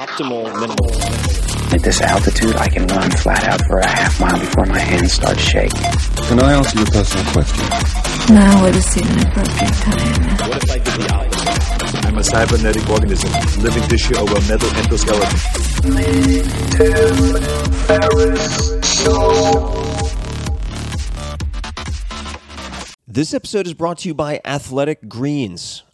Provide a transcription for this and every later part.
optimal minimal. At this altitude, I can run flat out for a half mile before my hands start shaking. Can I answer your personal question? Now would seem an appropriate time. What if I did the opposite? I'm a cybernetic organism, living tissue over metal endoskeleton. This episode is brought to you by Athletic Greens.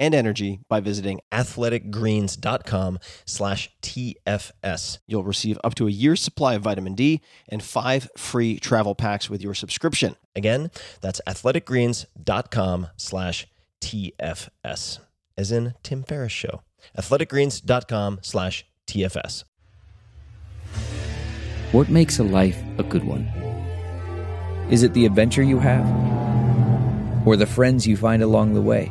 and energy by visiting athleticgreens.com slash TFS. You'll receive up to a year's supply of vitamin D and five free travel packs with your subscription. Again, that's athleticgreens.com slash TFS, as in Tim Ferriss Show. athleticgreens.com slash TFS. What makes a life a good one? Is it the adventure you have? Or the friends you find along the way?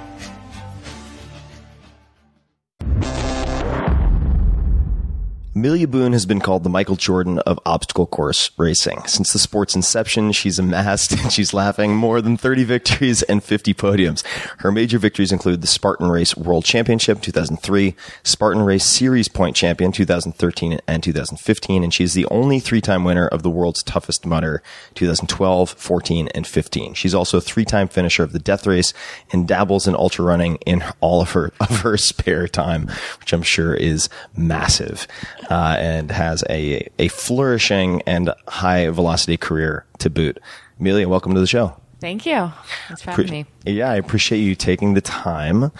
Amelia Boone has been called the Michael Jordan of obstacle course racing. Since the sport's inception, she's amassed and she's laughing more than 30 victories and 50 podiums. Her major victories include the Spartan Race World Championship 2003, Spartan Race Series Point Champion 2013 and 2015, and she's the only three-time winner of the world's toughest mudder 2012, 14, and 15. She's also a three-time finisher of the Death Race and dabbles in ultra running in all of her of her spare time, which I'm sure is massive uh, and has a a flourishing and high velocity career to boot. Amelia, welcome to the show. Thank you. Thanks for having me. Yeah, I appreciate you taking the time.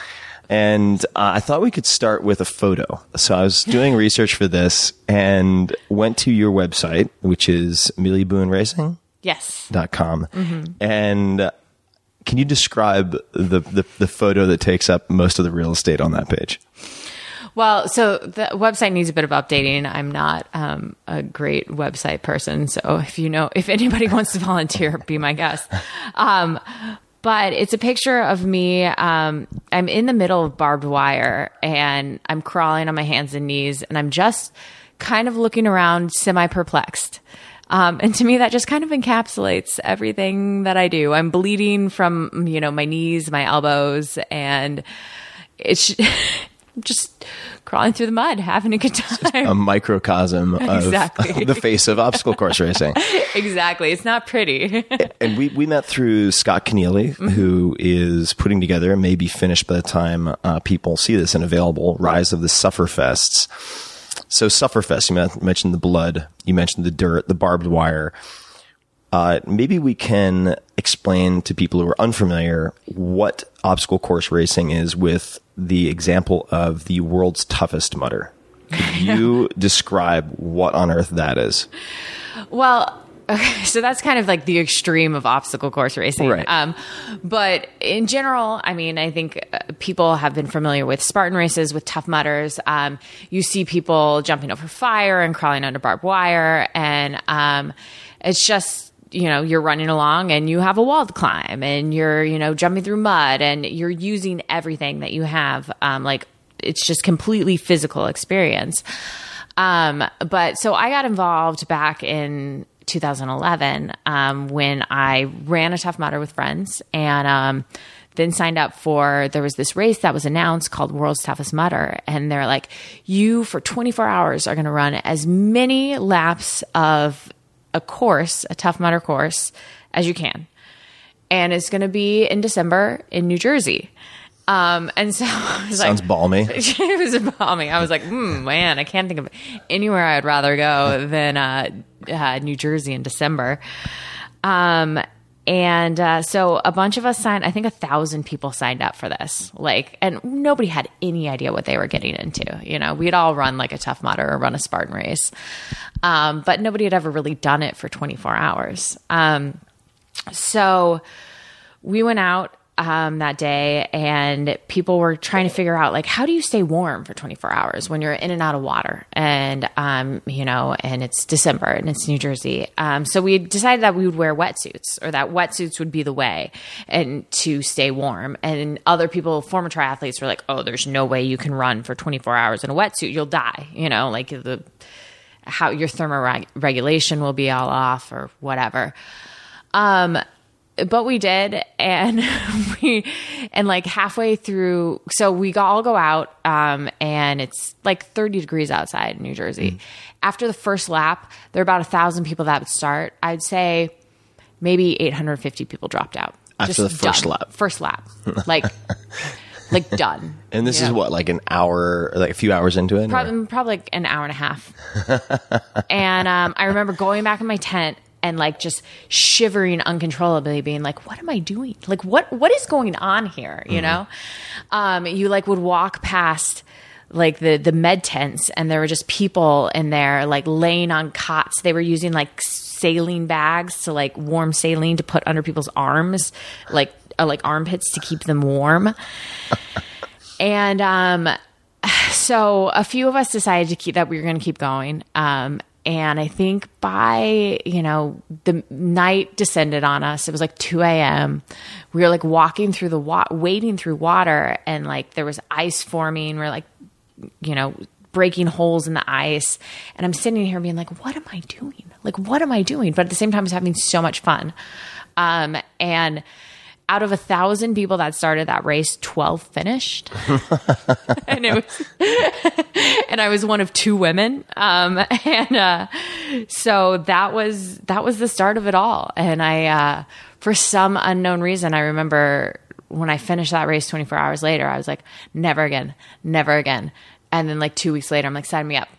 And uh, I thought we could start with a photo. So I was doing research for this and went to your website, which is AmeliaBooneRacing.com. Yes. Mm-hmm. And uh, can you describe the, the, the photo that takes up most of the real estate on that page? Well, so the website needs a bit of updating. I'm not um, a great website person, so if you know, if anybody wants to volunteer, be my guest. Um, but it's a picture of me. Um, I'm in the middle of barbed wire, and I'm crawling on my hands and knees, and I'm just kind of looking around, semi perplexed. Um, and to me, that just kind of encapsulates everything that I do. I'm bleeding from, you know, my knees, my elbows, and it's just crawling through the mud, having a good time. A microcosm Exactly. the face of obstacle course racing. exactly. It's not pretty. and we, we met through Scott Keneally, who is putting together and may be finished by the time uh, people see this and available Rise of the Sufferfests. So Sufferfest, you mentioned the blood, you mentioned the dirt, the barbed wire. Uh, maybe we can explain to people who are unfamiliar what obstacle course racing is with the example of the world's toughest mudder. Could you describe what on earth that is? well, okay, so that's kind of like the extreme of obstacle course racing. Right. Um, but in general, I mean, I think uh, people have been familiar with Spartan races, with tough mudders. Um, you see people jumping over fire and crawling under barbed wire. And and um, it's just you know you're running along and you have a wall to climb and you're you know jumping through mud and you're using everything that you have um, like it's just completely physical experience. Um, but so i got involved back in 2011 um, when i ran a tough mudder with friends and um, then signed up for there was this race that was announced called world's toughest mudder and they're like you for 24 hours are going to run as many laps of a course a tough mudder course as you can and it's going to be in december in new jersey um, and so I was Sounds like, balmy. it was balmy. I was like, hmm, man, I can't think of anywhere I'd rather go than uh, uh, New Jersey in December. Um, and uh, so a bunch of us signed. I think a thousand people signed up for this. Like, and nobody had any idea what they were getting into. You know, we'd all run like a tough mudder or run a Spartan race, um, but nobody had ever really done it for 24 hours. Um, so we went out um, that day and people were trying to figure out like how do you stay warm for 24 hours when you're in and out of water? And um, you know and it's december and it's new jersey. Um, so we decided that we would wear wetsuits or that wetsuits would be the way and to stay warm. And other people former triathletes were like oh there's no way you can run for 24 hours in a wetsuit. You'll die you know like the how your thermoregulation will be all off or whatever. Um but we did and we and like halfway through so we all go out um and it's like 30 degrees outside in new jersey after the first lap there are about a thousand people that would start i'd say maybe 850 people dropped out After the first done. lap. first lap like like done And this is know? what, like an hour, like a few hours into it? or- probably, probably like an hour and a half. and um, I remember going back in my tent and like just shivering uncontrollably, being like, "What am I doing? Like, what what is going on here?" You know, um, you like would walk past like the the med tents, and there were just people in there like laying on cots. They were using like saline bags to like warm saline to put under people's arms, like uh, like armpits to keep them warm. and um, so a few of us decided to keep that we were going to keep going. Um, and I think by, you know, the night descended on us. It was like 2 a.m. We were like walking through the wa- wading through water and like there was ice forming. We're like, you know, breaking holes in the ice. And I'm sitting here being like, what am I doing? Like, what am I doing? But at the same time, I was having so much fun. Um, and out of a thousand people that started that race, 12 finished. and it was, and I was one of two women. Um, and, uh, so that was, that was the start of it all. And I, uh, for some unknown reason, I remember when I finished that race 24 hours later, I was like, never again, never again. And then like two weeks later, I'm like, sign me up.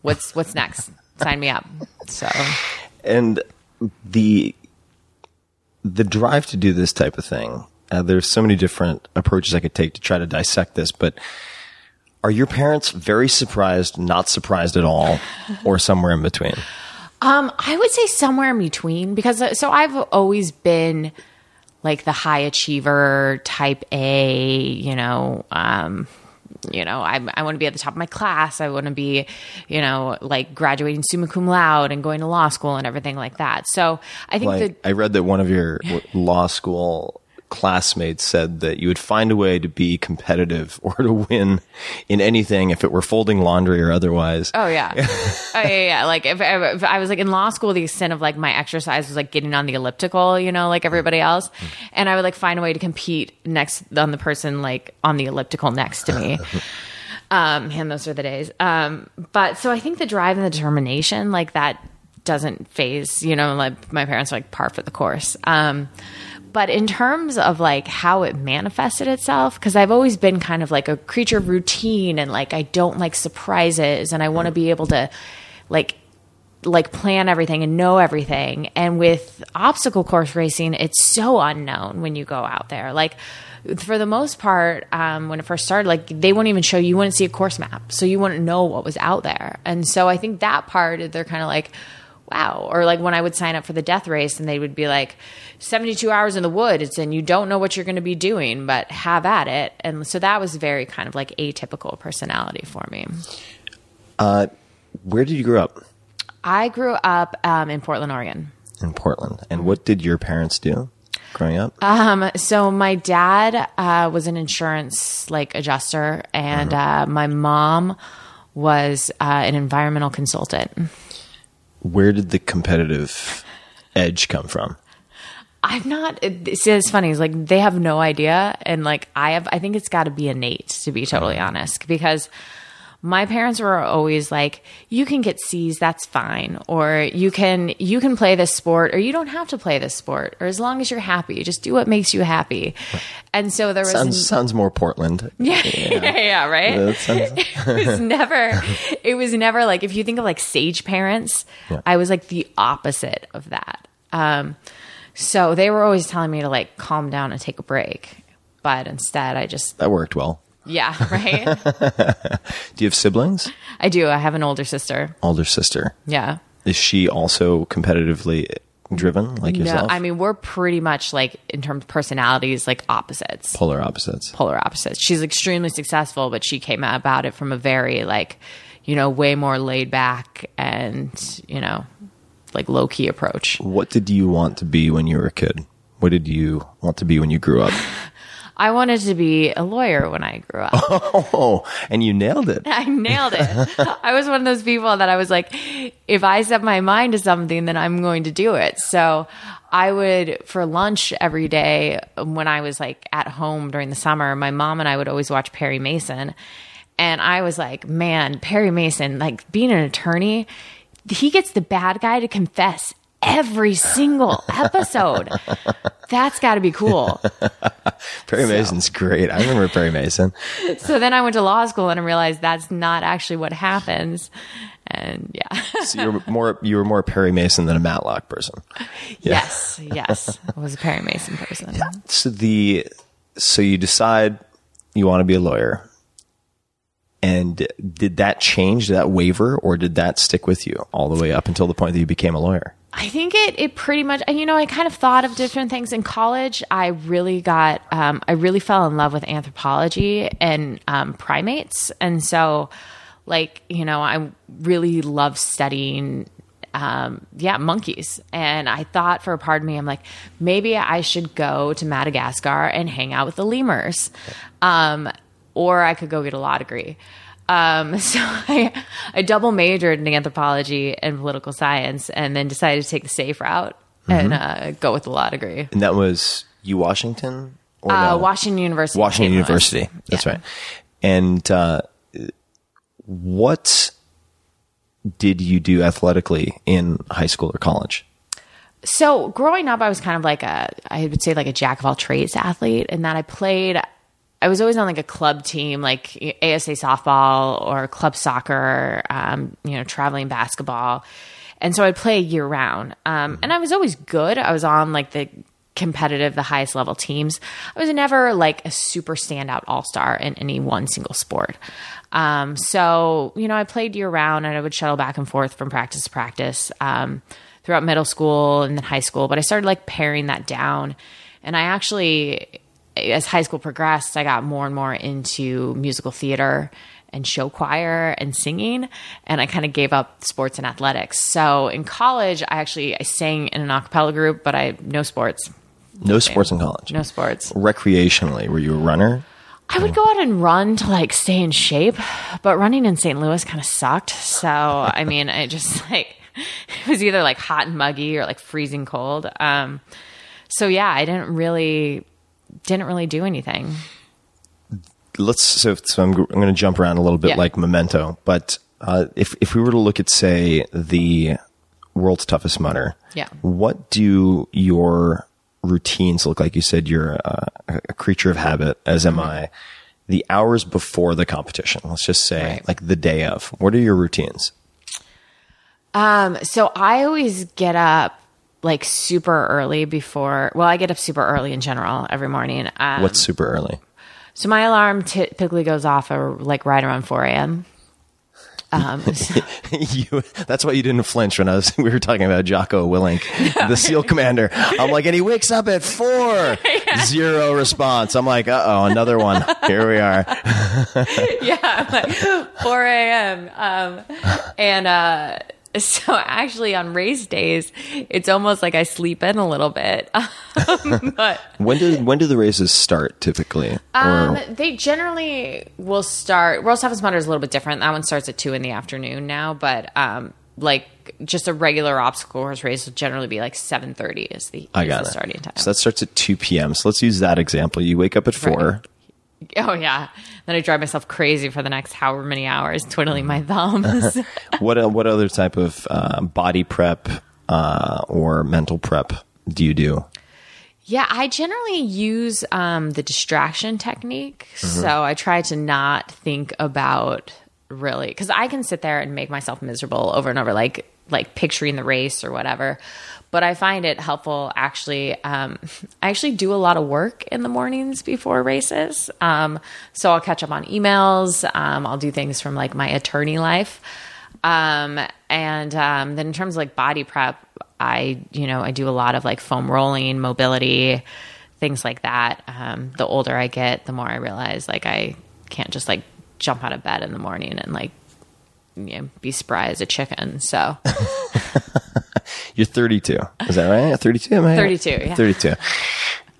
What's, what's next? sign me up. So and the the drive to do this type of thing uh, there's so many different approaches i could take to try to dissect this but are your parents very surprised not surprised at all or somewhere in between? Um, I would say somewhere in between because uh, so I've always been like the high achiever type A, you know, um, you know, I, I want to be at the top of my class. I want to be, you know, like graduating summa cum laude and going to law school and everything like that. So I think like that i read that one of your law school classmates said that you would find a way to be competitive or to win in anything if it were folding laundry or otherwise Oh yeah, oh yeah, yeah. Like if, if I was like in law school, the extent of like my exercise was like getting on the elliptical, you know, like everybody else, and I would like find a way to compete next on the person like on the elliptical next to me. Um, and those are the days. Um, but so I think the drive and the determination, like that, doesn't faze. You know, like my parents are like par for the course. Um, but in terms of like how it manifested itself, because I've always been kind of like a creature of routine and like I don't like surprises and I want to be able to like like plan everything and know everything. And with obstacle course racing, it's so unknown when you go out there. Like for the most part, um, when it first started, like they wouldn't even show you, you wouldn't see a course map, so you wouldn't know what was out there. And so I think that part, they're kind of like, wow. Or like when I would sign up for the death race, and they would be like, 72 hours in the woods, and you don't know what you're going to be doing, but have at it. And so that was very kind of like atypical personality for me. where did you grow up I grew up um, in Portland, Oregon. in Portland. And what did your parents do growing up? Um, so my dad uh, was an insurance like adjuster, and uh, my mom was uh, an environmental consultant. Where did the competitive edge come from? I've not. It's, it's funny. It's like they have no idea, and like I have. I think it's got to be innate, to be totally mm-hmm. honest, because my parents were always like, "You can get C's, that's fine," or "You can you can play this sport, or you don't have to play this sport, or as long as you're happy, just do what makes you happy." And so there was Sounds sounds more Portland. yeah, yeah, yeah, right. Sounds- it was never. It was never like if you think of like sage parents, I was like the opposite of that. Um, so they were always telling me to like calm down and take a break, but instead I just that worked well. Yeah, right. Do you have siblings? I do. I have an older sister. Older sister. Yeah. Is she also competitively driven like No, yourself? I mean we're pretty much like in terms of personalities, like opposites. polar opposites. polar opposites. She's extremely successful, but she came about it from a very like, you know, way more laid back and, you know, like low key approach. What did you want to be when you were a kid? What did you want to be when you grew up? I wanted to be a lawyer when I grew up. oh, and you nailed it. I nailed it. I was one of those people that I was like, if I set my mind to something, then I'm going to do it. So I would, for lunch every day when I was like at home during the summer, my mom and I would always watch Perry Mason. And I was like, man, Perry Mason, like being an attorney, he gets the bad guy to confess every single episode. That's got to be cool. Perry Mason's great. I remember Perry Mason. So then I went to law school and I realized that's not actually what happens. And yeah. So you were more you were more Perry Mason than a Matlock person. Yes, yes. I was a Perry Mason person. So the so you decide you want to be a lawyer. And did that change, did that waver, or did that stick with you all the way up until the point that you became a lawyer? I think it it pretty much you know I kind of thought of different things in college. I really got um, I really fell in love with anthropology and um, primates, and so like you know I really love studying um, yeah monkeys. And I thought for a part of me I'm like maybe I should go to Madagascar and hang out with the lemurs, um, or I could go get a law degree. Um, so I, I double majored in anthropology and political science and then decided to take the safe route and uh, go with the law degree. And that was U Washington or Uh, no? Washington University. Washington. University. That's Yeah. right. And uh, what did you do athletically in high school or college? So growing up, I was kind of like a, I would say like a jack of all trades athlete, and that I played. I was always on like a club team, like ASA softball or club soccer, um, you know, traveling basketball, and so I'd play year round. Um, and I was always good. I was on like the competitive, the highest level teams. I was never like a super standout all star in any one single sport. Um, so you know, I played year round, and I would shuttle back and forth from practice to practice. Um, throughout middle school and then high school, but I started like paring that down. And I actually, as high school progressed, I got more and more into musical theater and show choir and singing. And I kind of gave up sports and athletics. So in college, I actually, I sang in an a cappella group, but I, no sports, No sports in college. no sports. Recreationally, were you a runner? I would go out and run to like stay in shape, but running in St. Louis kind of sucked. So, I mean, I just like, it was either like hot and muggy or like freezing cold. Um, so yeah, I didn't really, didn't really do anything. Let's. So, so I'm, I'm going to jump around a little bit Yeah. like Memento. But uh, if if we were to look at say the world's toughest mudder, Yeah. what do your routines look like? You said you're a, a creature of habit, as Mm-hmm. am I. The hours before the competition, let's just say, Right. like the day of. What are your routines? Um, so I always get up like super early before, well, I get up super early in general every morning. Um, What's super early? so my alarm typically goes off uh, like right around 4 a.m. Um, so- you, that's why you didn't flinch when I was we were talking about Jocko Willink, the SEAL commander. I'm like, and he wakes up at four. Zero response. I'm like, uh oh, another one. Here we are. yeah, I'm like 4 a.m. Um, and uh, so actually on race days, it's almost like I sleep in a little bit. but When do when do the races start typically? um, they generally will start. World's Toughest Mudder is a little bit different. That one starts at two in the afternoon now, but um, like just a regular obstacle course race will generally be like seven thirty is the, I is got the starting time. So that starts at two p.m. So let's use that example. You wake up at four. Right. Oh yeah. Then I drive myself crazy for the next however many hours, twiddling my thumbs. What uh, what other type of uh, body prep uh, or mental prep do you do? yeah, I generally use um, the distraction technique. So I try to not think about really because I can sit there and make myself miserable over and over, like like picturing the race or whatever. But I find it helpful actually. Um, I actually do a lot of work in the mornings before races. Um, so I'll catch up on emails. Um, I'll do things from like my attorney life. Um, and um, then in terms of like body prep, I you know I do a lot of like foam rolling, mobility, things like that. Um, the older I get, the more I realize like I can't just like jump out of bed in the morning and like you know, be spry as a chicken. So You're 32. Is that right? 32? Am I 32, yeah. 32.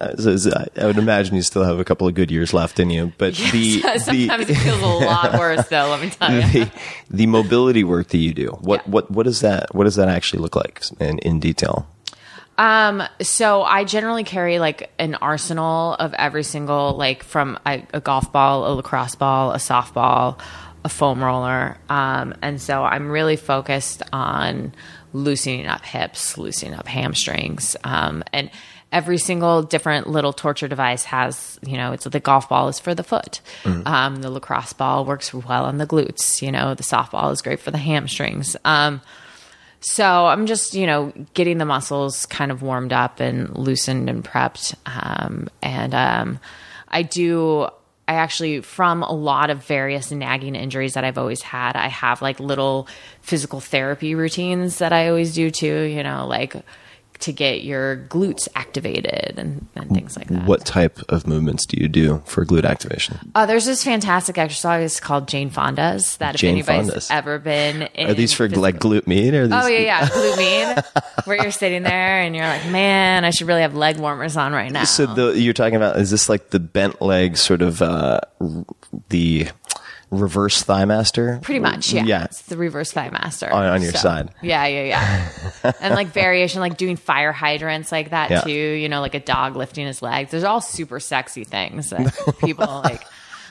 Uh, I would imagine you still have a couple of good years left in you, but the, sometimes the it feels a lot worse though. Let me tell you. the the mobility work that you do. What Yeah. what what does that what does that actually look like in in detail? Um, so I generally carry like an arsenal of every single, like from a, a golf ball, a lacrosse ball, a softball, a foam roller. Um, and so I'm really focused on loosening up hips, loosening up hamstrings. Um, and every single different little torture device has, you know, it's the golf ball is for the foot. Um, the lacrosse ball works well on the glutes. You know, the softball is great for the hamstrings. Um, so I'm just, you know, getting the muscles kind of warmed up and loosened and prepped. Um, and um, I do, I actually, from a lot of various nagging injuries that I've always had, I have like little physical therapy routines that I always do too, you know, like to get your glutes activated and, and things like that. What type of movements do you do for glute activation? Uh, there's this fantastic exercise called Jane Fonda's that if Jane anybody's Fonda's. ever been in Are these for physical- like glute med or these Oh yeah, yeah, glute med, where you're sitting there and you're like, man, I should really have leg warmers on right now. So the, you're talking about is this like the bent leg sort of uh, the reverse thigh master? Pretty much, yeah. Yeah. It's the reverse thigh master On- on your So, side. Yeah, yeah, yeah. and like variation, like doing fire hydrants like that Yeah. too. You know, like a dog lifting his legs. There's all super sexy things that people like.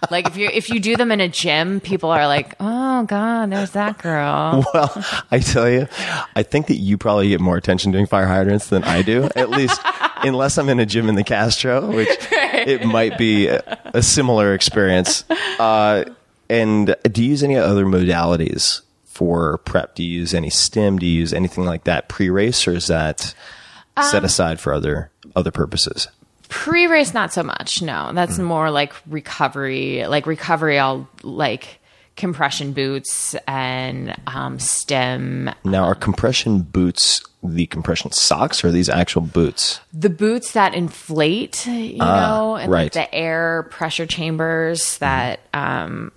Like if you if you do them in a gym, people are like, "Oh God, there's that girl." Well, I tell you, I think that you probably get more attention doing fire hydrants than I do. At least, unless I'm in a gym in the Castro, which it might be a, a similar experience. Uh, and do you use any other modalities for prep? Do you use any stim? Do you use anything like that pre-race, or is that Um, set aside for other other purposes? Pre-race, not so much. No, that's Mm-hmm. more like recovery. Like recovery, I'll like compression boots and um, stim. Now, are compression boots the compression socks, or are these actual boots? The boots that inflate, you know, and right. like the air pressure chambers that, um,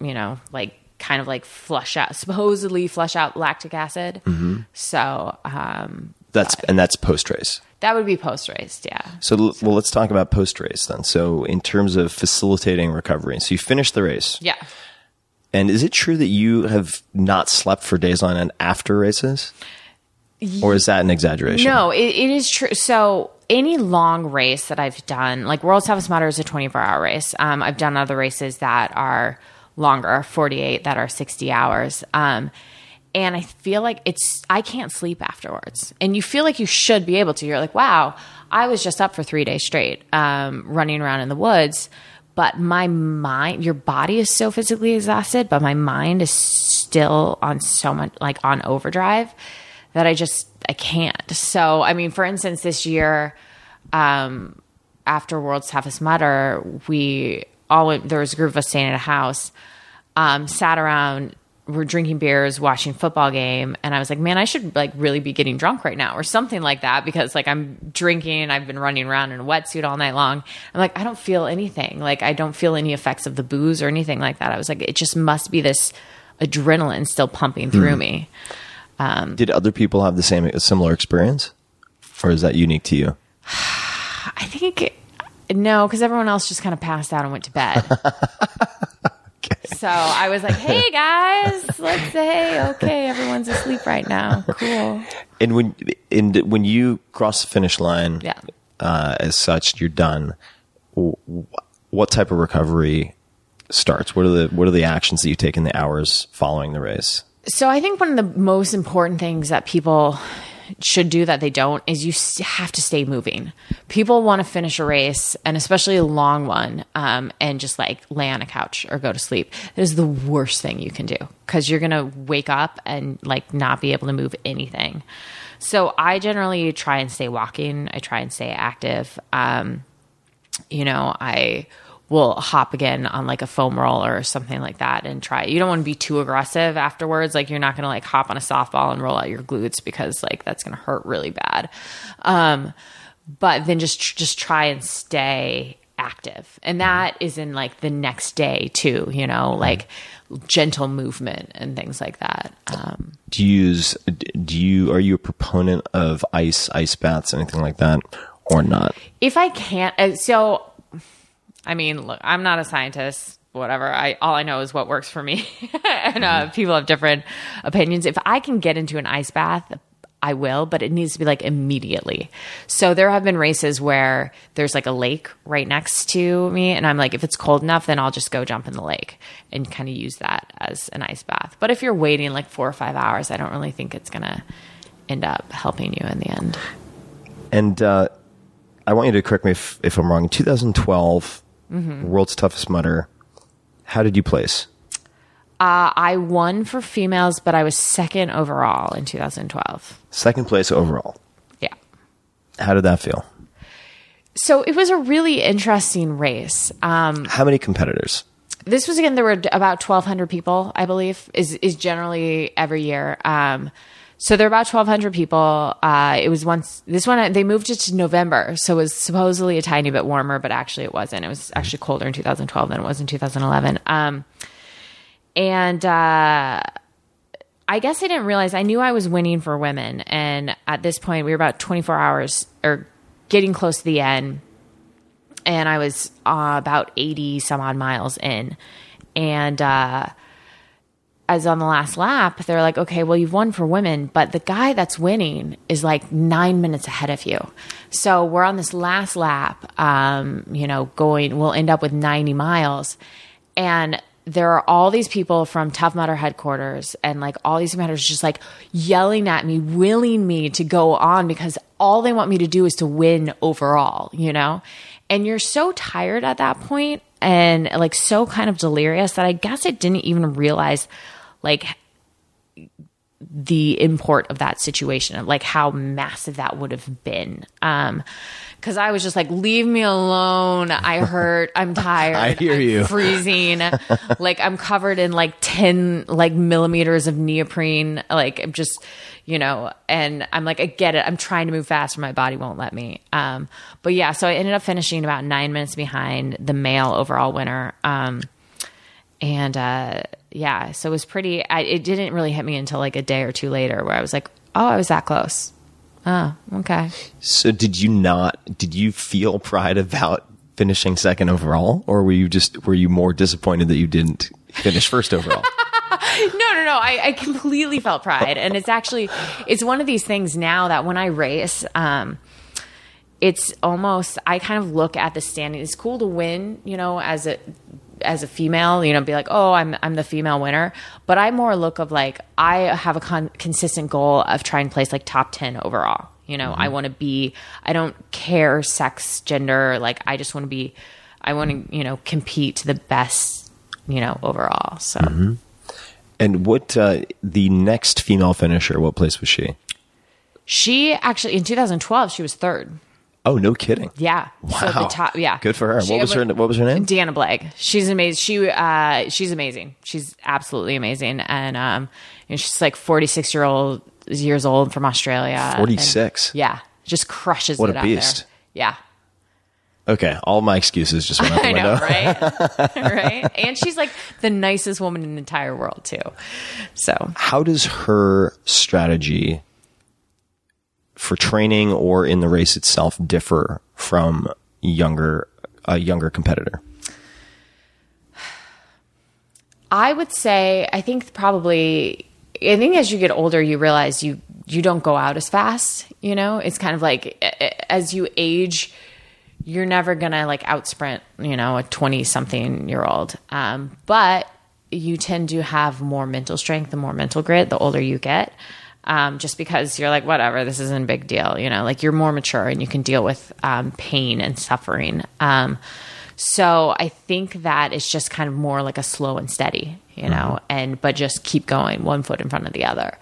you know, like kind of like flush out, supposedly flush out lactic acid. Mm-hmm. So um, That's and that's post race. that would be post-race, yeah. So, l- well, let's talk about post race then. So, in terms of facilitating recovery, so you finish the race, Yeah. and is it true that you have not slept for days on end after races, or is that an exaggeration? No, it, it is true. So any long race that I've done, like World's Toughest Mudder is a 24 hour race. Um, I've done other races that are longer, 48 that are 60 hours. Um, and I feel like it's, I can't sleep afterwards. And you feel like you should be able to. You're like, wow, I was just up for three days straight, um, running around in the woods. But my mind, your body is so physically exhausted, but my mind is still on so much, like on overdrive that I just I can't. So I mean, for instance, this year, um, after World's Toughest Mudder, we all there was a group of us staying at a house, um, sat around, we're drinking beers, watching football game, and I was like, man, I should like really be getting drunk right now or something like that because like I'm drinking, I've been running around in a wetsuit all night long. I'm like, I don't feel anything. Like I don't feel any effects of the booze or anything like that. I was like, it just must be this adrenaline still pumping through me. Did other people have the same a similar experience, or is that unique to you? I think no, because everyone else just kind of passed out and went to bed. So I was like, "Hey guys, let's say okay, everyone's asleep right now. Cool." And when and when you cross the finish line, Yeah. uh, as such, you're done. What type of recovery starts? What are the what are the actions that you take in the hours following the race? So I think one of the most important things that people should do that they don't is you have to stay moving. People want to finish a race, and especially a long one, um, and just like lay on a couch or go to sleep. That is the worst thing you can do because you're gonna wake up and like not be able to move anything. So I generally try and stay walking. I try and stay active. Um, you know, I will hop again on like a foam roll or something like that and try. You don't want to be too aggressive afterwards. Like you're not going to like hop on a softball and roll out your glutes because like that's going to hurt really bad. Um, but then just just try and stay active, and that is in like the next day too. You know, like gentle movement and things like that. Um, Do you use? Do you are you a proponent of ice, ice baths, anything like that, or not? if I can't, uh, so I mean, look, I'm not a scientist. Whatever. I all I know is what works for me, and uh, people have different opinions. If I can get into an ice bath, I will, but it needs to be like immediately. So there have been races where there's like a lake right next to me, and I'm like, if it's cold enough, then I'll just go jump in the lake and kind of use that as an ice bath. But if you're waiting like four or five hours, I don't really think it's gonna end up helping you in the end. And uh, I want you to correct me if, if I'm wrong. In 2012, Mm-hmm. World's Toughest Mudder. How did you place? Uh, I won for females, but I was second overall in 2012. Second place overall. Yeah. How did that feel? So it was a really interesting race. Um, How many competitors? this was again there were about 1200 people i believe is is generally every year um so there are about 1200 people. Uh it was once this one they moved it to november. So it was supposedly a tiny bit warmer but actually it wasn't. It was actually colder in 2012 than it was in 2011 um and uh I guess I didn't realize I knew I was winning for women. And at this point we were about 24 hours or getting close to the end. And I was uh, about 80 some odd miles in. And uh, as on the last lap, they're like, okay, well, you've won for women, but the guy that's winning is like nine minutes ahead of you. So we're on this last lap, um, you know, going, we'll end up with 90 miles. And there are all these people from Tough Mudder headquarters and like all these competitors just like yelling at me, willing me to go on because all they want me to do is to win overall, you know? And you're so tired at that point and like so kind of delirious that I guess I didn't even realize like the import of that situation, like how massive that would have been. Um, cause I was just like, leave me alone. I hurt. I'm tired. I hear I'm you. freezing. like I'm covered in like 10 like millimeters of neoprene. Like I'm just, you know, and I'm like, I get it. I'm trying to move fast, faster. My body won't let me. Um, but yeah, so I ended up finishing about nine minutes behind the male overall winner. Um, and uh, yeah, so it was pretty. I, it didn't really hit me until like a day or two later, where I was like, "Oh, I was that close." Oh, okay. So did you not? Did you feel pride about finishing second overall, or were you just were you more disappointed that you didn't finish first overall? No, no, no. I, I completely felt pride, and it's actually it's one of these things now that when I race, um, it's almost I kind of look at the standing. It's cool to win, you know, as a as a female, you know, be like, oh, I'm I'm the female winner. But I more look of like I have a con- consistent goal of trying to place like top ten overall. You know, I want to be. I don't care sex, gender. Like I just want to be. I want to you know compete to the best. You know, overall. So. and what uh, the next female finisher? What place was she? She actually in 2012 she was third. Oh, no kidding! Yeah. So Wow. the top, yeah. Good for her. She- what was her What was her name? Deanna Blake. She's amazing. She uh she's amazing. She's absolutely amazing. And um you know, she's like 46 year old years old from Australia. 46? And, yeah. Just crushes What it a out there. beast. Yeah. Okay, all my excuses just went out the I window. know, right? right? And she's like the nicest woman in the entire world too. So How does her strategy for training or in the race itself differ from younger a younger competitor? I would say I think probably I think as you get older you realize you you don't go out as fast, you know? It's kind of like as you age you're never going to like out sprint, you know, a 20 something year old. Um, but you tend to have more mental strength and more mental grit the older you get. Um, just because you're like, whatever, this isn't a big deal, you know, like you're more mature and you can deal with um, pain and suffering. Um, so I think that it's just kind of more like a slow and steady, you know, and but just keep going one foot in front of the other.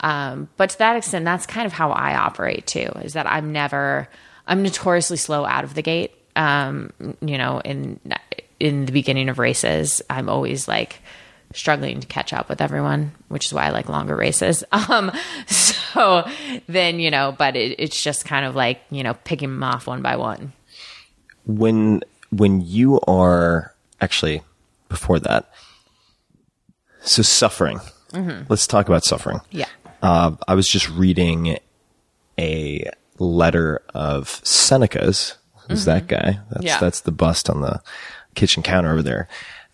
Um, but to that extent, that's kind of how I operate too. Is that I'm never, I'm notoriously slow out of the gate. Um, you know, in in the beginning of races, I'm always like struggling to catch up with everyone, which is why I like longer races. Um, so then you know, but it, it's just kind of like you know picking them off one by one. when when you are actually before that so suffering let's talk about suffering Yeah. uh, i was just reading a letter of seneca's who's that guy that's Yeah. that's the bust on the kitchen counter over there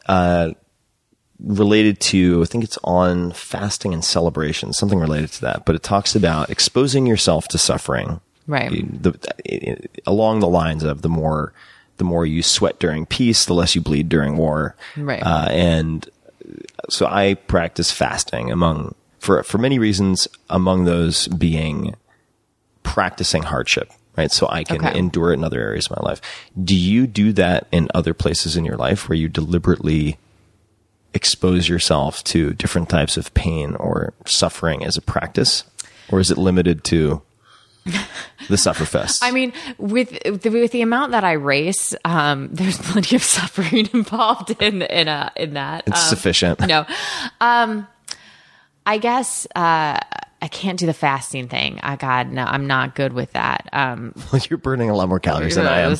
uh, related to i think it's on fasting and celebration something related to that but it talks about exposing yourself to suffering Right. the, it- along the lines of the more the more you sweat during peace, the less you bleed during war. Right. Uh, and so I practice fasting among for for many reasons. Among those being practicing hardship. Right. So I can Okay. endure it in other areas of my life. Do you do that in other places in your life where you deliberately expose yourself to different types of pain or suffering as a practice? Or is it limited to the Sufferfest? I mean, with the, with the amount that I race, um, there's plenty of suffering involved in in a, in that. it's Um, sufficient. no, um, I guess uh, I can't do the fasting thing. I God, no, I'm not good with that. Um, You're burning a lot more calories than I am.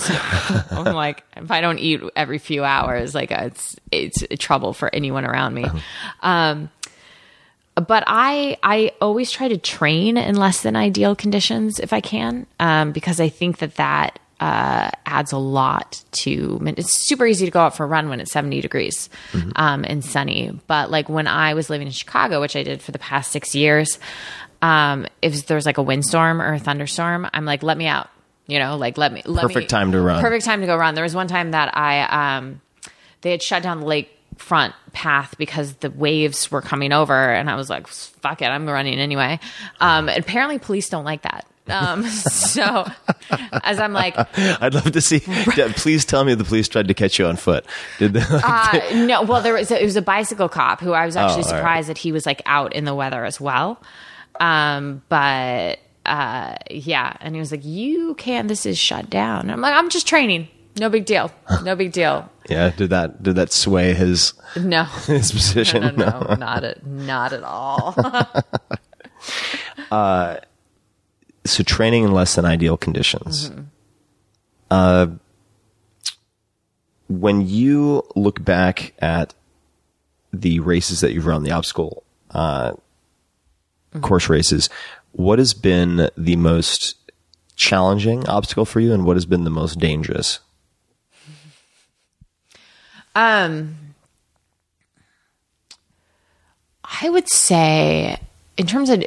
I'm like, if I don't eat every few hours, like uh, it's it's trouble for anyone around me. Um, but I I always try to train in less than ideal conditions if I can, um, because I think that that uh, adds a lot to. It's super easy to go out for a run when it's 70 degrees um, and sunny, but like when I was living in Chicago, which I did for the past six years, um, if there's like a windstorm or a thunderstorm, I'm like, let me out. You know, like let me. Let Perfect me- time to run. Perfect time to go run. There was one time that I um, they had shut down the lake front path because the waves were coming over and I was like fuck it I'm running anyway um apparently police don't like that um so as I'm like I'd love to see. Please tell me the police tried to catch you on foot. Did they? uh, no well there was a, it was a bicycle cop who I was actually Oh, all right. surprised that he was like out in the weather as well um but uh yeah and he was like you can't this is shut down And I'm like I'm just training no big deal no big deal yeah. Did that? Did that sway his no his position? no, no, not at not at all. So training in less than ideal conditions. Mm-hmm. Uh, when you look back at the races that you've run, the obstacle uh, Mm-hmm. course races, what has been the most challenging obstacle for you, and what has been the most dangerous? Um, I would say, in terms of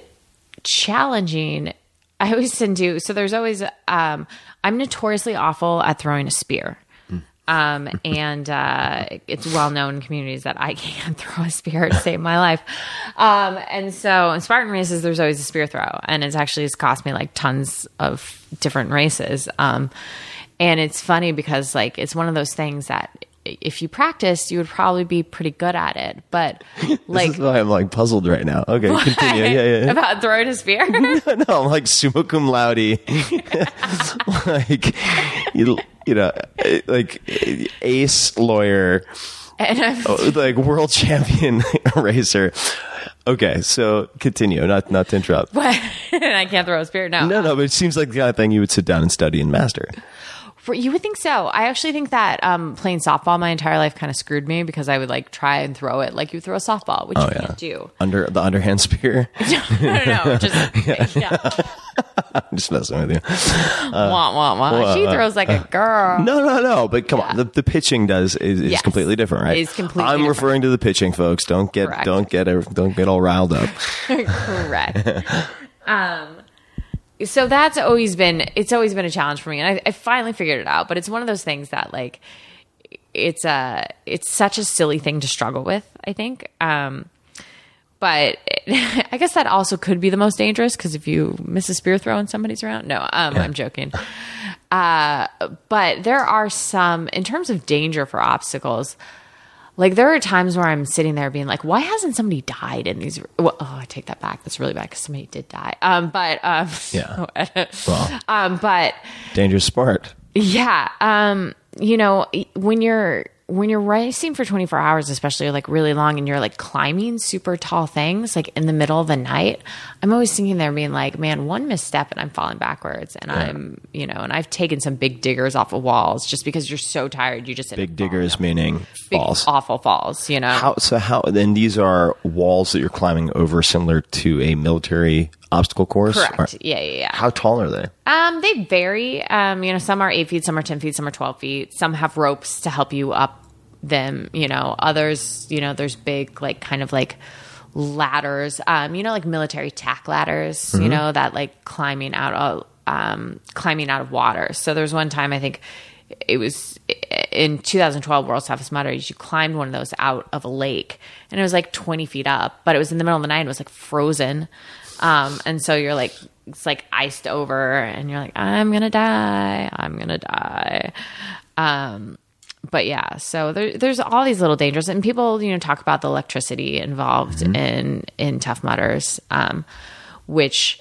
challenging, I always tend to. So there's always. Um, I'm notoriously awful at throwing a spear. Um, and uh, it's well known in communities that I can't throw a spear to save my life. Um, and so in Spartan races, there's always a spear throw, and it's actually it's cost me like tons of different races. Um, and it's funny because like it's one of those things that if you practiced, you would probably be pretty good at it. But like this is why I'm like puzzled right now. Okay, continue. Yeah, yeah, yeah. about throwing a spear. no, I'm like summa cum laude. like, you, you know, like ace lawyer, and I'm oh, like world champion racer. Okay, so continue. Not not to interrupt. and I can't throw a spear. No, No, no, but it seems like the kind of thing you would sit down and study and master. For, you would think so. I actually think that um, playing softball my entire life kind of screwed me because I would like try and throw it like you throw a softball, which you can't do. Under the underhand spear. no, no, no, just yeah. I'm just messing with you. wah, wah, wah. She throws like a girl. No, no, no. But come on, the, the pitching does is, is Yes. completely different, right? Is completely I'm different. referring to the pitching, folks. Don't get Correct. don't get don't get all riled up. Correct. um, so that's always been it's always been a challenge for me, and I, I finally figured it out. But it's one of those things that like it's a it's such a silly thing to struggle with. I think. Um, but I guess that also could be the most dangerous because if you miss a spear throw and somebody's around, no, um, I'm joking. Uh, but there are some in terms of danger for obstacles. Like there are times where I'm sitting there being like, why hasn't somebody died in these? Well, oh, I take that back. That's really bad because somebody did die. Um, but um, Yeah. Well, um, but dangerous sport. yeah, um, you know, when you're when you're racing for 24 hours, especially like really long, and you're like climbing super tall things, like in the middle of the night, I'm always thinking there, being like, man, one misstep and I'm falling backwards, and I'm, you know, and I've taken some big diggers off of walls just because you're so tired, you just Big diggers meaning Big, falls. awful falls, you know. How so? How then? These are walls that you're climbing over, similar to a military obstacle course. Correct. Or- yeah, yeah, yeah. how tall are they? Um, they vary. Um, you know, some are eight feet, some are ten feet, some are twelve feet. Some have ropes to help you up them. You know, others, you know, there's big like kind of like ladders. Um, you know, like military tack ladders. You know, that like climbing out of um climbing out of water. So there's one time I think it was in 2012 World's Toughest Mudders. You climbed one of those out of a lake, and it was like 20 feet up, but it was in the middle of the night. and It was like frozen. Um, and so you're like, it's like iced over, and you're like, I'm gonna die, I'm gonna die. Um, but yeah, so there, there's all these little dangers, and people, you know, talk about the electricity involved in in tough mudders, um, which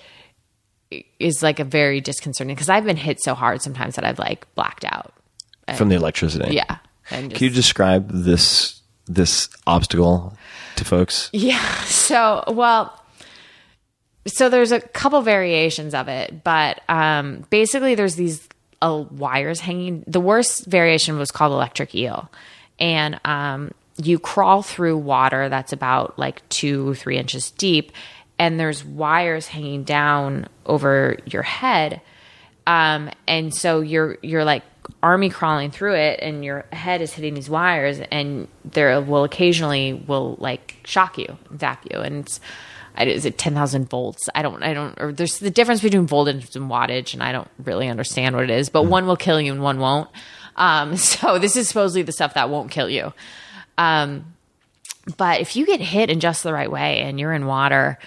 is like a very disconcerting because I've been hit so hard sometimes that I've like blacked out. From the electricity. Yeah, and just, Can you describe this this obstacle to folks? Yeah. So, well, so there's a couple variations of it, but um, basically there's these uh, wires hanging. The worst variation was called electric eel, and um, you crawl through water that's about like two, three inches deep, and there's wires hanging down over your head. Um, and so you're you're like army crawling through it and your head is hitting these wires and there will occasionally will like shock you zap you. And it's I- is it 10,000 volts? I don't, I don't, or there's the difference between voltage and wattage, and I don't really understand what it is, but one will kill you and one won't. Um, so this is supposedly the stuff that won't kill you. Um, but if you get hit in just the right way and you're in water,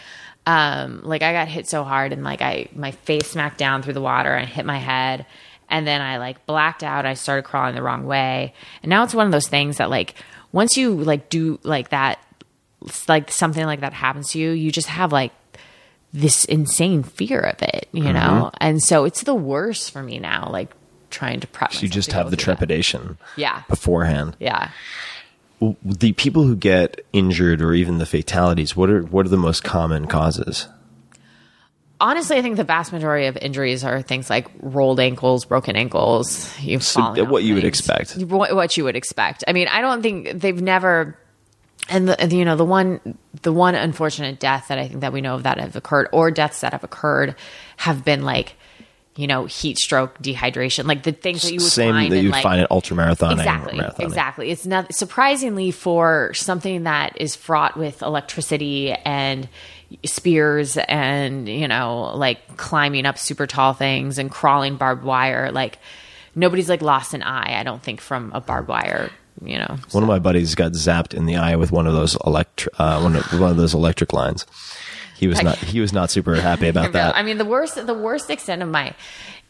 um, like I got hit so hard and like I my face smacked down through the water and hit my head and then I like blacked out. I started crawling the wrong way. And now it's one of those things that like once you like do like that like something like that happens to you, you just have like this insane fear of it, you mm-hmm. know? And so it's the worst for me now, like trying to prep. So you just have the through that. trepidation Yeah. beforehand. Yeah. The people who get injured or even the fatalities, what are what are the most common causes? honestly, I think the vast majority of injuries are things like rolled ankles, broken ankles. You've So, what you would expect. What you would expect. I mean, I don't think they've never. And the, you know the one the one unfortunate death that I think that we know of that have occurred or deaths that have occurred have been like you know heat stroke dehydration like the things that you would Same find that you'd like, find at ultramarathon exactly exactly. It's not surprisingly for something that is fraught with electricity and spears and you know like climbing up super tall things and crawling barbed wire like nobody's like lost an eye i don't think from a barbed wire you know One of my buddies got zapped in the eye with one of those electric uh, one, of, one of those electric lines. He was not he was not super happy about that. I mean, the worst, the worst extent of my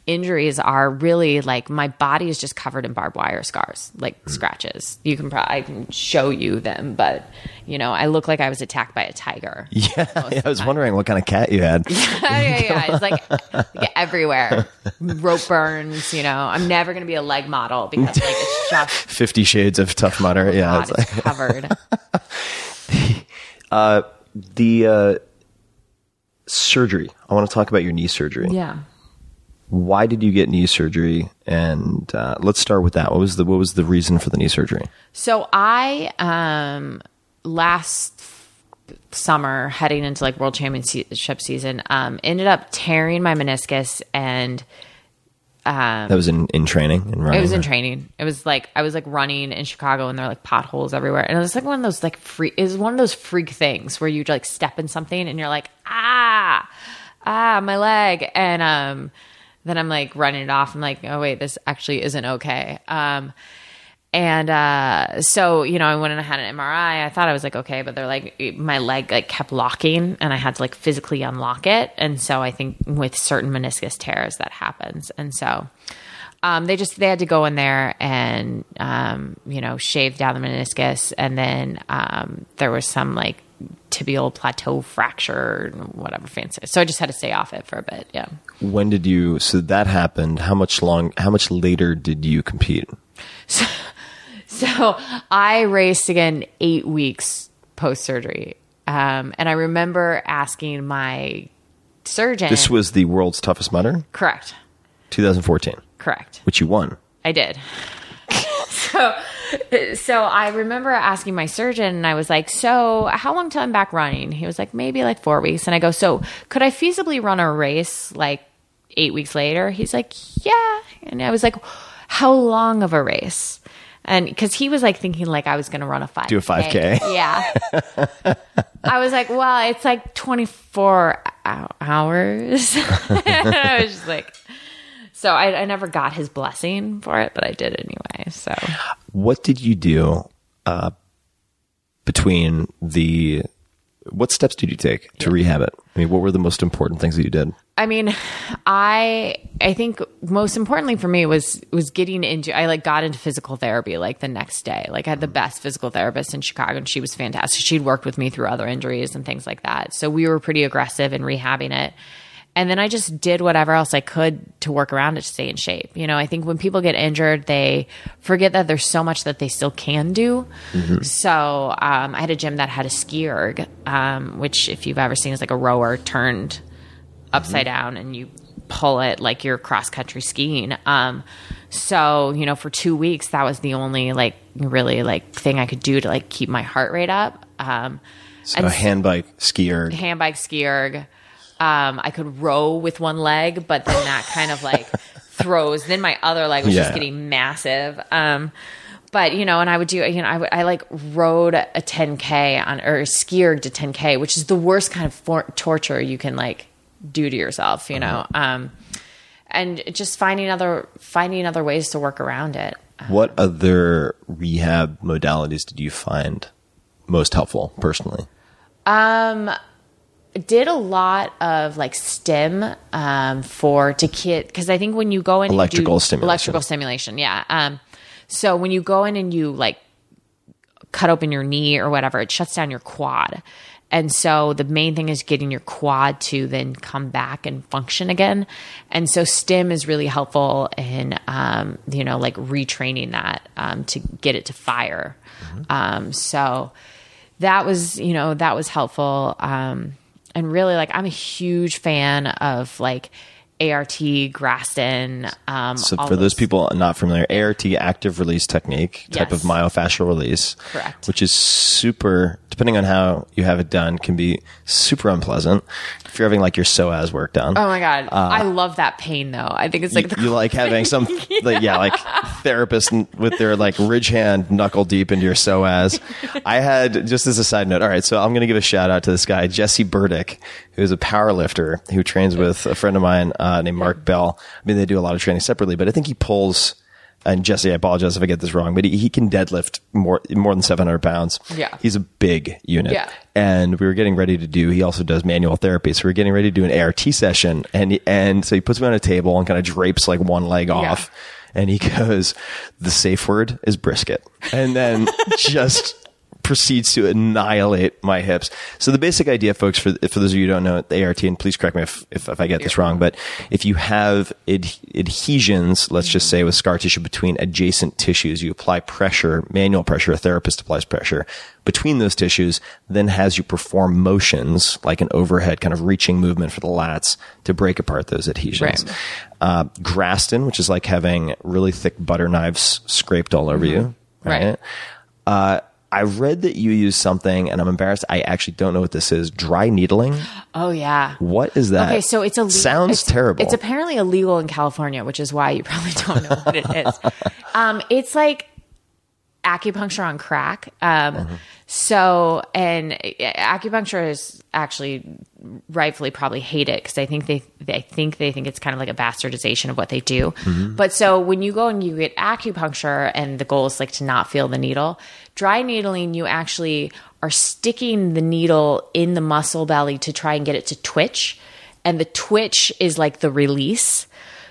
injuries are really like my body is just covered in barbed wire scars, like Hmm. scratches. You can probably I can show you them, but you know, I look like I was attacked by a tiger. yeah, I was wondering what kind of cat you had. yeah, yeah, yeah. It's like, like everywhere. Rope burns. You know, I'm never going to be a leg model because like it's just Fifty Shades of Tough Mudder. Yeah, God, it's it's like covered. the uh, surgery. I want to talk about your knee surgery. yeah. Why did you get knee surgery? And uh, let's start with that. What was the what was the reason for the knee surgery? So I um last summer heading into like world championship season um ended up tearing my meniscus and that was in, in training and running. it was in training. It was like I was like running in Chicago and there were like potholes everywhere. And it was like one of those like freak it was one of those freak things where you like step in something and you're like, ah, ah, my leg. And um then I'm like running it off. I'm like, oh wait, this actually isn't okay. Um and uh, so, you know, I went and I had an MRI. I thought I was like, okay, but they're like, my leg like kept locking and I had to like physically unlock it. And so I think with certain meniscus tears that happens. And so um, they just, they had to go in there and, um, you know, shave down the meniscus. And then um, there was some like tibial plateau fracture, and whatever fancy. So I just had to stay off it for a bit. Yeah. When did you? So that happened. How much long? How much later did you compete? So so I raced again eight weeks post surgery. Um, and I remember asking my surgeon. This was the world's toughest mudder, correct. 2014, Correct. which you won. I did. So, so I remember asking my surgeon, and I was like, "So, how long till I'm back running?" He was like, "Maybe like four weeks." And I go, "So, could I feasibly run a race like eight weeks later?" He's like, "Yeah." And I was like, "How long of a race?" And because he was like thinking like I was going to run a five, Do a 5K. Yeah. I was like, "Well, it's like 24 hours." I was just like. So I, I never got his blessing for it, but I did anyway. So What did you do uh, between the? What steps did you take to rehab it? I mean, what were the most important things that you did? I mean, I I think most importantly for me was was getting into I like got into physical therapy like the next day. Like I had the best physical therapist in Chicago and she was fantastic. She'd worked with me through other injuries and things like that. So we were pretty aggressive in rehabbing it. And then I just did whatever else I could to work around it to stay in shape. You know, I think when people get injured, they forget that there's so much that they still can do. So um, I had a gym that had a ski erg, um, which if you've ever seen is like a rower turned upside down and you pull it like you're cross country skiing. Um, so you know, for two weeks, that was the only like really like thing I could do to like keep my heart rate up. Um, So And a hand bike, skier. hand bike ski erg. Um, I could row with one leg, but then that kind of like throws. Then my other leg was Yeah. just getting massive. Um, but you know, and I would do, you know, I would, I like rode a 10k on or skier to 10k, which is the worst kind of for- torture you can like do to yourself, you know. Um, and just finding other finding other ways to work around it. What other rehab modalities did you find most helpful personally? Did a lot of like stim um, for to kid because I think when you go in Electrical do, stimulation. electrical stimulation, yeah. Um, so when you go in and you like cut open your knee or whatever, it shuts down your quad. And so the main thing is getting your quad to then come back and function again. And so stim is really helpful in, um, you know, like retraining that um, to get it to fire. Um, so that was, you know, that was helpful. Um, and really, like, I'm a huge fan of like ART, Graston. Um, So for those people not familiar, ART active release technique type Yes. of myofascial release, Correct. which is super. Depending on how you have it done, can be super unpleasant. If you're having like your psoas work done, Oh my god, I love that pain though. I think it's like the Uh, you like having some, like, yeah, like therapist with their like ridge hand knuckle deep into your psoas. I had just as a side note. All right, so I'm going to give a shout out to this guy Jesse Burdick, who's a power lifter who trains with a friend of mine uh, named Mark Bell. I mean, they do a lot of training separately, but I think he pulls. And Jesse, I apologize if I get this wrong, but he, he can deadlift more more than 700 pounds. Yeah. he's a big unit. Yeah. And we were getting ready to do. He also does manual therapy, so we are getting ready to do an ART session. And he, and so he puts me on a table and kind of drapes like one leg off, and he goes, "The safe word is brisket," and then just proceeds to annihilate my hips. So the basic idea, folks, for for those of you who don't know the ART, and please correct me if if, if I get this wrong, but if you have ad- adhesions, let's just say with scar tissue between adjacent tissues, you apply pressure, manual pressure. A therapist applies pressure between those tissues, then has you perform motions like an overhead kind of reaching movement for the lats to break apart those adhesions. Right. Uh, Graston, which is like having really thick butter knives scraped all over you. Right. Right. Uh, I read that you use something, and I'm embarrassed. I actually don't know what this is. Dry needling. Oh yeah. What is that? Okay, so it's a sounds it's, terrible. It's apparently illegal in California, which is why you probably don't know what it is. um, it's like acupuncture on crack. Um, Mm-hmm. So, and acupuncture is actually rightfully probably hate it because I think they, they think they think it's kind of like a bastardization of what they do. Mm-hmm. But so when you go and you get acupuncture, and the goal is like to not feel the needle, dry needling, you actually are sticking the needle in the muscle belly to try and get it to twitch, and the twitch is like the release.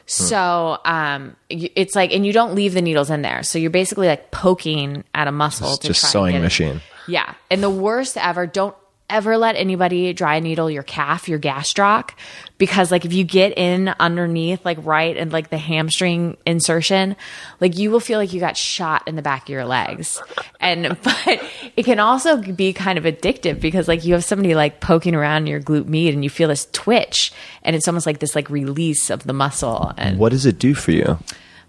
So um, it's like, and you don't leave the needles in there. So you're basically like poking at a muscle Just- to just try and sewing get it- machine. Yeah, and the worst ever. Don't ever let anybody dry needle your calf, your gastroc, because like if you get in underneath, like right and like the hamstring insertion, like you will feel like you got shot in the back of your legs. And but it can also be kind of addictive because like you have somebody like poking around your glute med and you feel this twitch, and it's almost like this like release of the muscle and what does it do for you?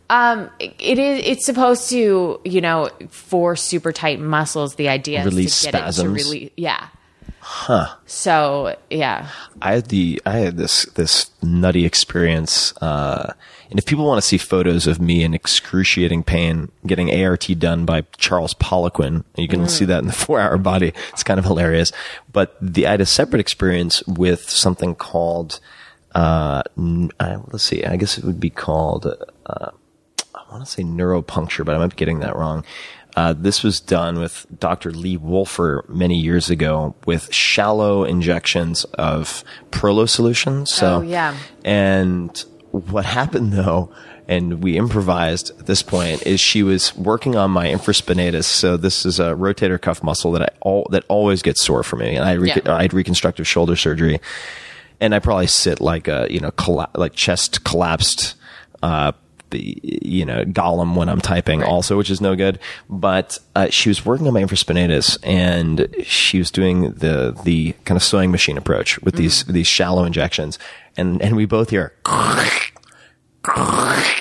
um, it is. It's supposed to, you know, for super tight muscles. The idea Release is to get it to spasms? release. Yeah. Huh. So yeah. I had the I had this this nutty experience. Uh, and if people want to see photos of me in excruciating pain getting ART done by Charles Poliquin, you can see that in the Four Hour Body. It's kind of hilarious. But the I had a separate experience with something called. Uh, n- uh, let's see. I guess it would be called. Uh, I want to say neuropuncture, but I might be getting that wrong. Uh, this was done with Dr. Lee Wolfer many years ago with shallow injections of Prolo solution. So, Oh, yeah. And what happened though, and we improvised at this point, is she was working on my infraspinatus. So this is a rotator cuff muscle that I all that always gets sore for me, and I re- Yeah. I had reconstructive shoulder surgery, and I probably sit like a you know colla- like chest collapsed. Uh, you know, Gollum when I'm typing also, which is no good. But uh, she was working on my infraspinatus and she was doing the the kind of sewing machine approach with these these shallow injections, and and we both hear.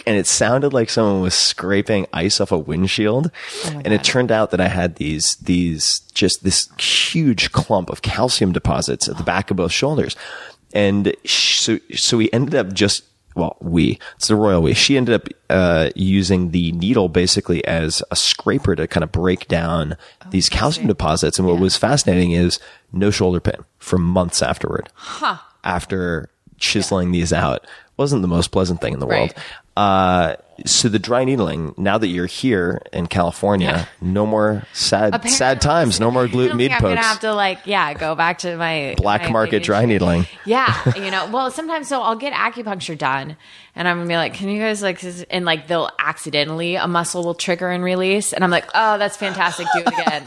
And it sounded like someone was scraping ice off a windshield. and it turned out that I had these, these, just this huge clump of calcium deposits at the back of both shoulders. And sh- so, so we ended up just, well, we, it's the royal we. She ended up, uh, using the needle basically as a scraper to kind of break down these calcium deposits. And what was fascinating is no shoulder pain for months afterward. Huh. After chiseling these out wasn't the most pleasant thing in the world. Uh, so the dry needling, now that you're here in California, no more sad, sad times, no more glute med I'm gonna have to like, yeah, go back to my Black my market dry needling. Yeah, you know, well, sometimes so I'll get acupuncture done, and I'm gonna be like, "Can you guys like?" And like, they'll accidentally a muscle will trigger and release, and I'm like, "Oh, that's fantastic. Do it again."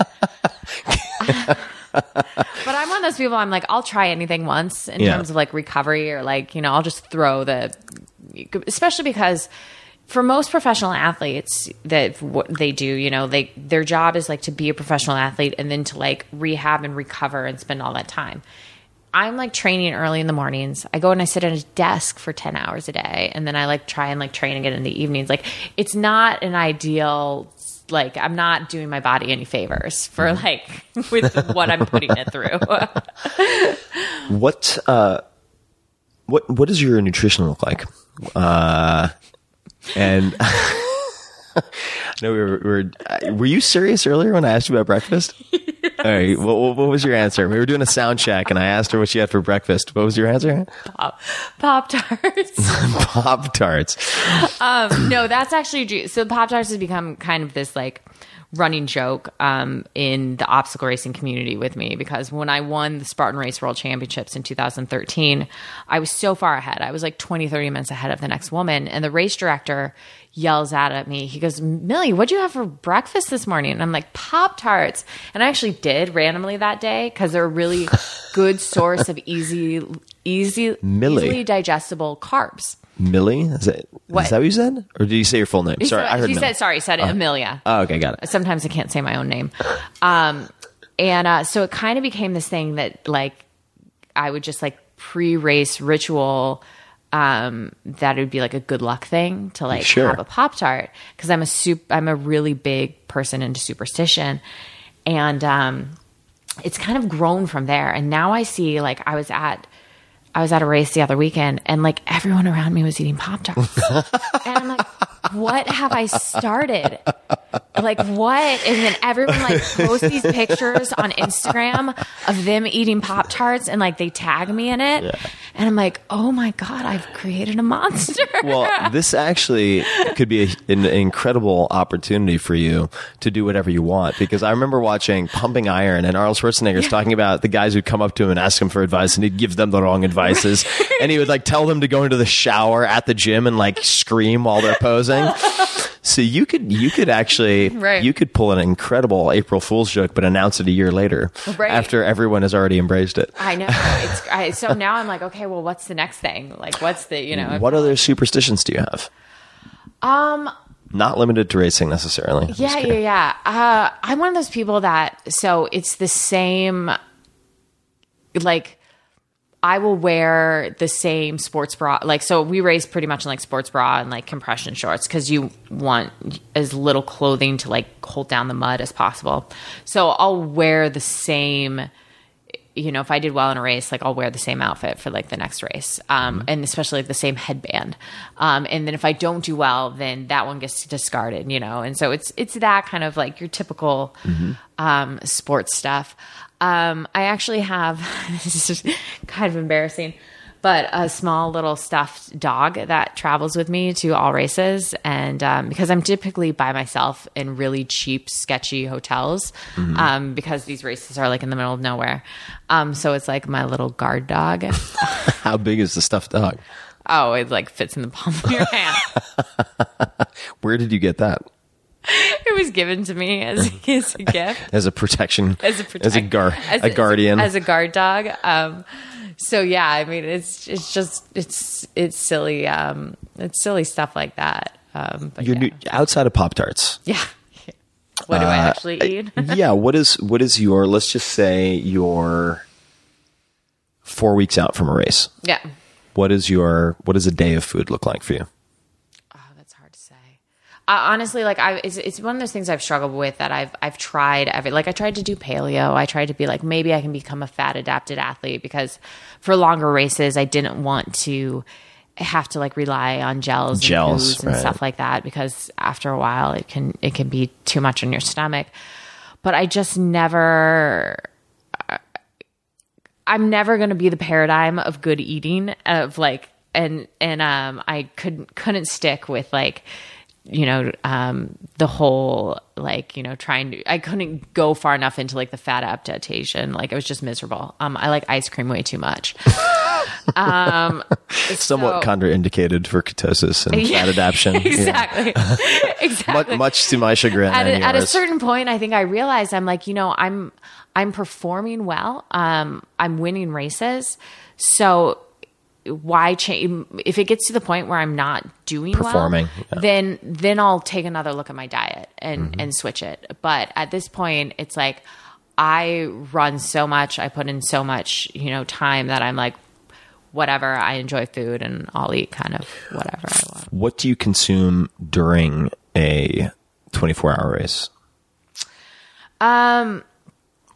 but I'm one of those people. I'm like, I'll try anything once in Yeah. terms of like recovery or like you know, I'll just throw the, especially because for most professional athletes that what they do, you know, they their job is like to be a professional athlete and then to like rehab and recover and spend all that time. I'm like training early in the mornings. I go and I sit at a desk for 10 hours a day and then I like try and like train again in the evenings. Like it's not an ideal like I'm not doing my body any favors for like with what I'm putting it through. What, uh, what, what does your nutrition look like? Uh, and no, we were, we were, uh, were you serious earlier when I asked you about breakfast? All right. What, what, was your answer? We were doing a sound check and I asked her what she had for breakfast. What was your answer? Pop pop Tarts. Pop tarts. Um, no, that's actually. So Pop Tarts has become kind of this like running joke um, in the obstacle racing community with me because when I won the Spartan Race World Championships in 2013, I was so far ahead. I was like 20, 30 minutes ahead of the next woman. And the race director yells out at me. He goes, Millie, what'd you have for breakfast this morning? And I'm like, Pop Tarts. And I actually did randomly that day because they're a really good source of easy, easy, Millie. easily digestible carbs. Millie? Is that, is What? that what you said? Or did you say your full name? He Sorry, said, I heard he Millie. said, sorry, said Amelia. Oh, okay, got it. Sometimes I can't say my own name. Um, and uh, so it kind of became this thing that like I would just like pre-race ritual um, that it would be like a good luck thing to like Sure. have a pop tart because I'm a soup. I'm a really big person into superstition, and um, it's kind of grown from there. And now I see like I was at. I was at a race the other weekend and like everyone around me was eating Pop Tarts. and I'm like, what have I started? Like what? And then everyone like posts these pictures on Instagram of them eating Pop Tarts and like they tag me in it. And I'm like, oh my God, I've created a monster. Well, this actually could be a, an incredible opportunity for you to do whatever you want. Because I remember watching Pumping Iron, and Arnold Schwarzenegger's talking about the guys who'd come up to him and ask him for advice, and he'd give them the wrong advices, and he would like tell them to go into the shower at the gym and like scream while they're posing. So you could you could actually Right. you could pull an incredible April Fool's joke, but announce it a year later Right. after everyone has already embraced it. I know. It's I, so now I'm like, okay, well, what's the next thing? Like, what's the you know? What other superstitions do you have? Um, Not limited to racing necessarily. Just Yeah, yeah, yeah. Uh, I'm one of those people that so it's the same. Like, I will wear the same sports bra. Like, so we race pretty much in like sports bra and like compression shorts because you want as little clothing to like hold down the mud as possible. So I'll wear the same you know, if I did well in a race, like I'll wear the same outfit for like the next race, um, and especially like the same headband. Um, and then if I don't do well, then that one gets discarded, you know. And so it's it's that kind of like your typical um, sports stuff. Um, I actually have this is kind of embarrassing, but a small little stuffed dog that travels with me to all races, and um, because I'm typically by myself in really cheap, sketchy hotels, um, because these races are like in the middle of nowhere. Um, so it's like my little guard dog. How big is the stuffed dog? oh, it like fits in the palm of your hand. Where did you get that? It was given to me as, as a gift. As a protection, as a protect- as a gar, as a guardian. as a, guard dog. Um, so yeah, I mean, it's it's just it's it's silly, um, it's silly stuff like that. Um, but You're yeah. new, outside of Pop Tarts. yeah. What do I Uh, actually eat? yeah. What is what is your? Let's just say you're four weeks out from a race. yeah. What is your? What does a day of food look like for you? Oh, that's hard to say. Uh, honestly, like I, it's, it's one of those things I've struggled with that I've I've tried every like I tried to do paleo. I tried to be like maybe I can become a fat adapted athlete because for longer races I didn't want to have to like rely on gels, Gels, and booze and stuff like that because after a while it can it can be too much on your stomach. But I just never I'm never going to be the paradigm of good eating of like and and um I couldn't couldn't stick with like you know um the whole like you know trying to I couldn't go far enough into like the fat adaptation like it was just miserable. Um I like ice cream way too much. um Somewhat so- contraindicated for ketosis and Yeah, fat adaptation. Yeah. exactly. exactly. Much, much to my chagrin. at a, at a certain point i think i realized i'm like you know i'm i'm performing well um i'm winning races so why change if it gets to the point where i'm not doing Performing, well yeah. then then i'll take another look at my diet and Mm-hmm. and switch it but at this point it's like i run so much i put in so much you know time that i'm like whatever i enjoy food and i'll eat kind of whatever i want what do you consume during a 24 hour race? um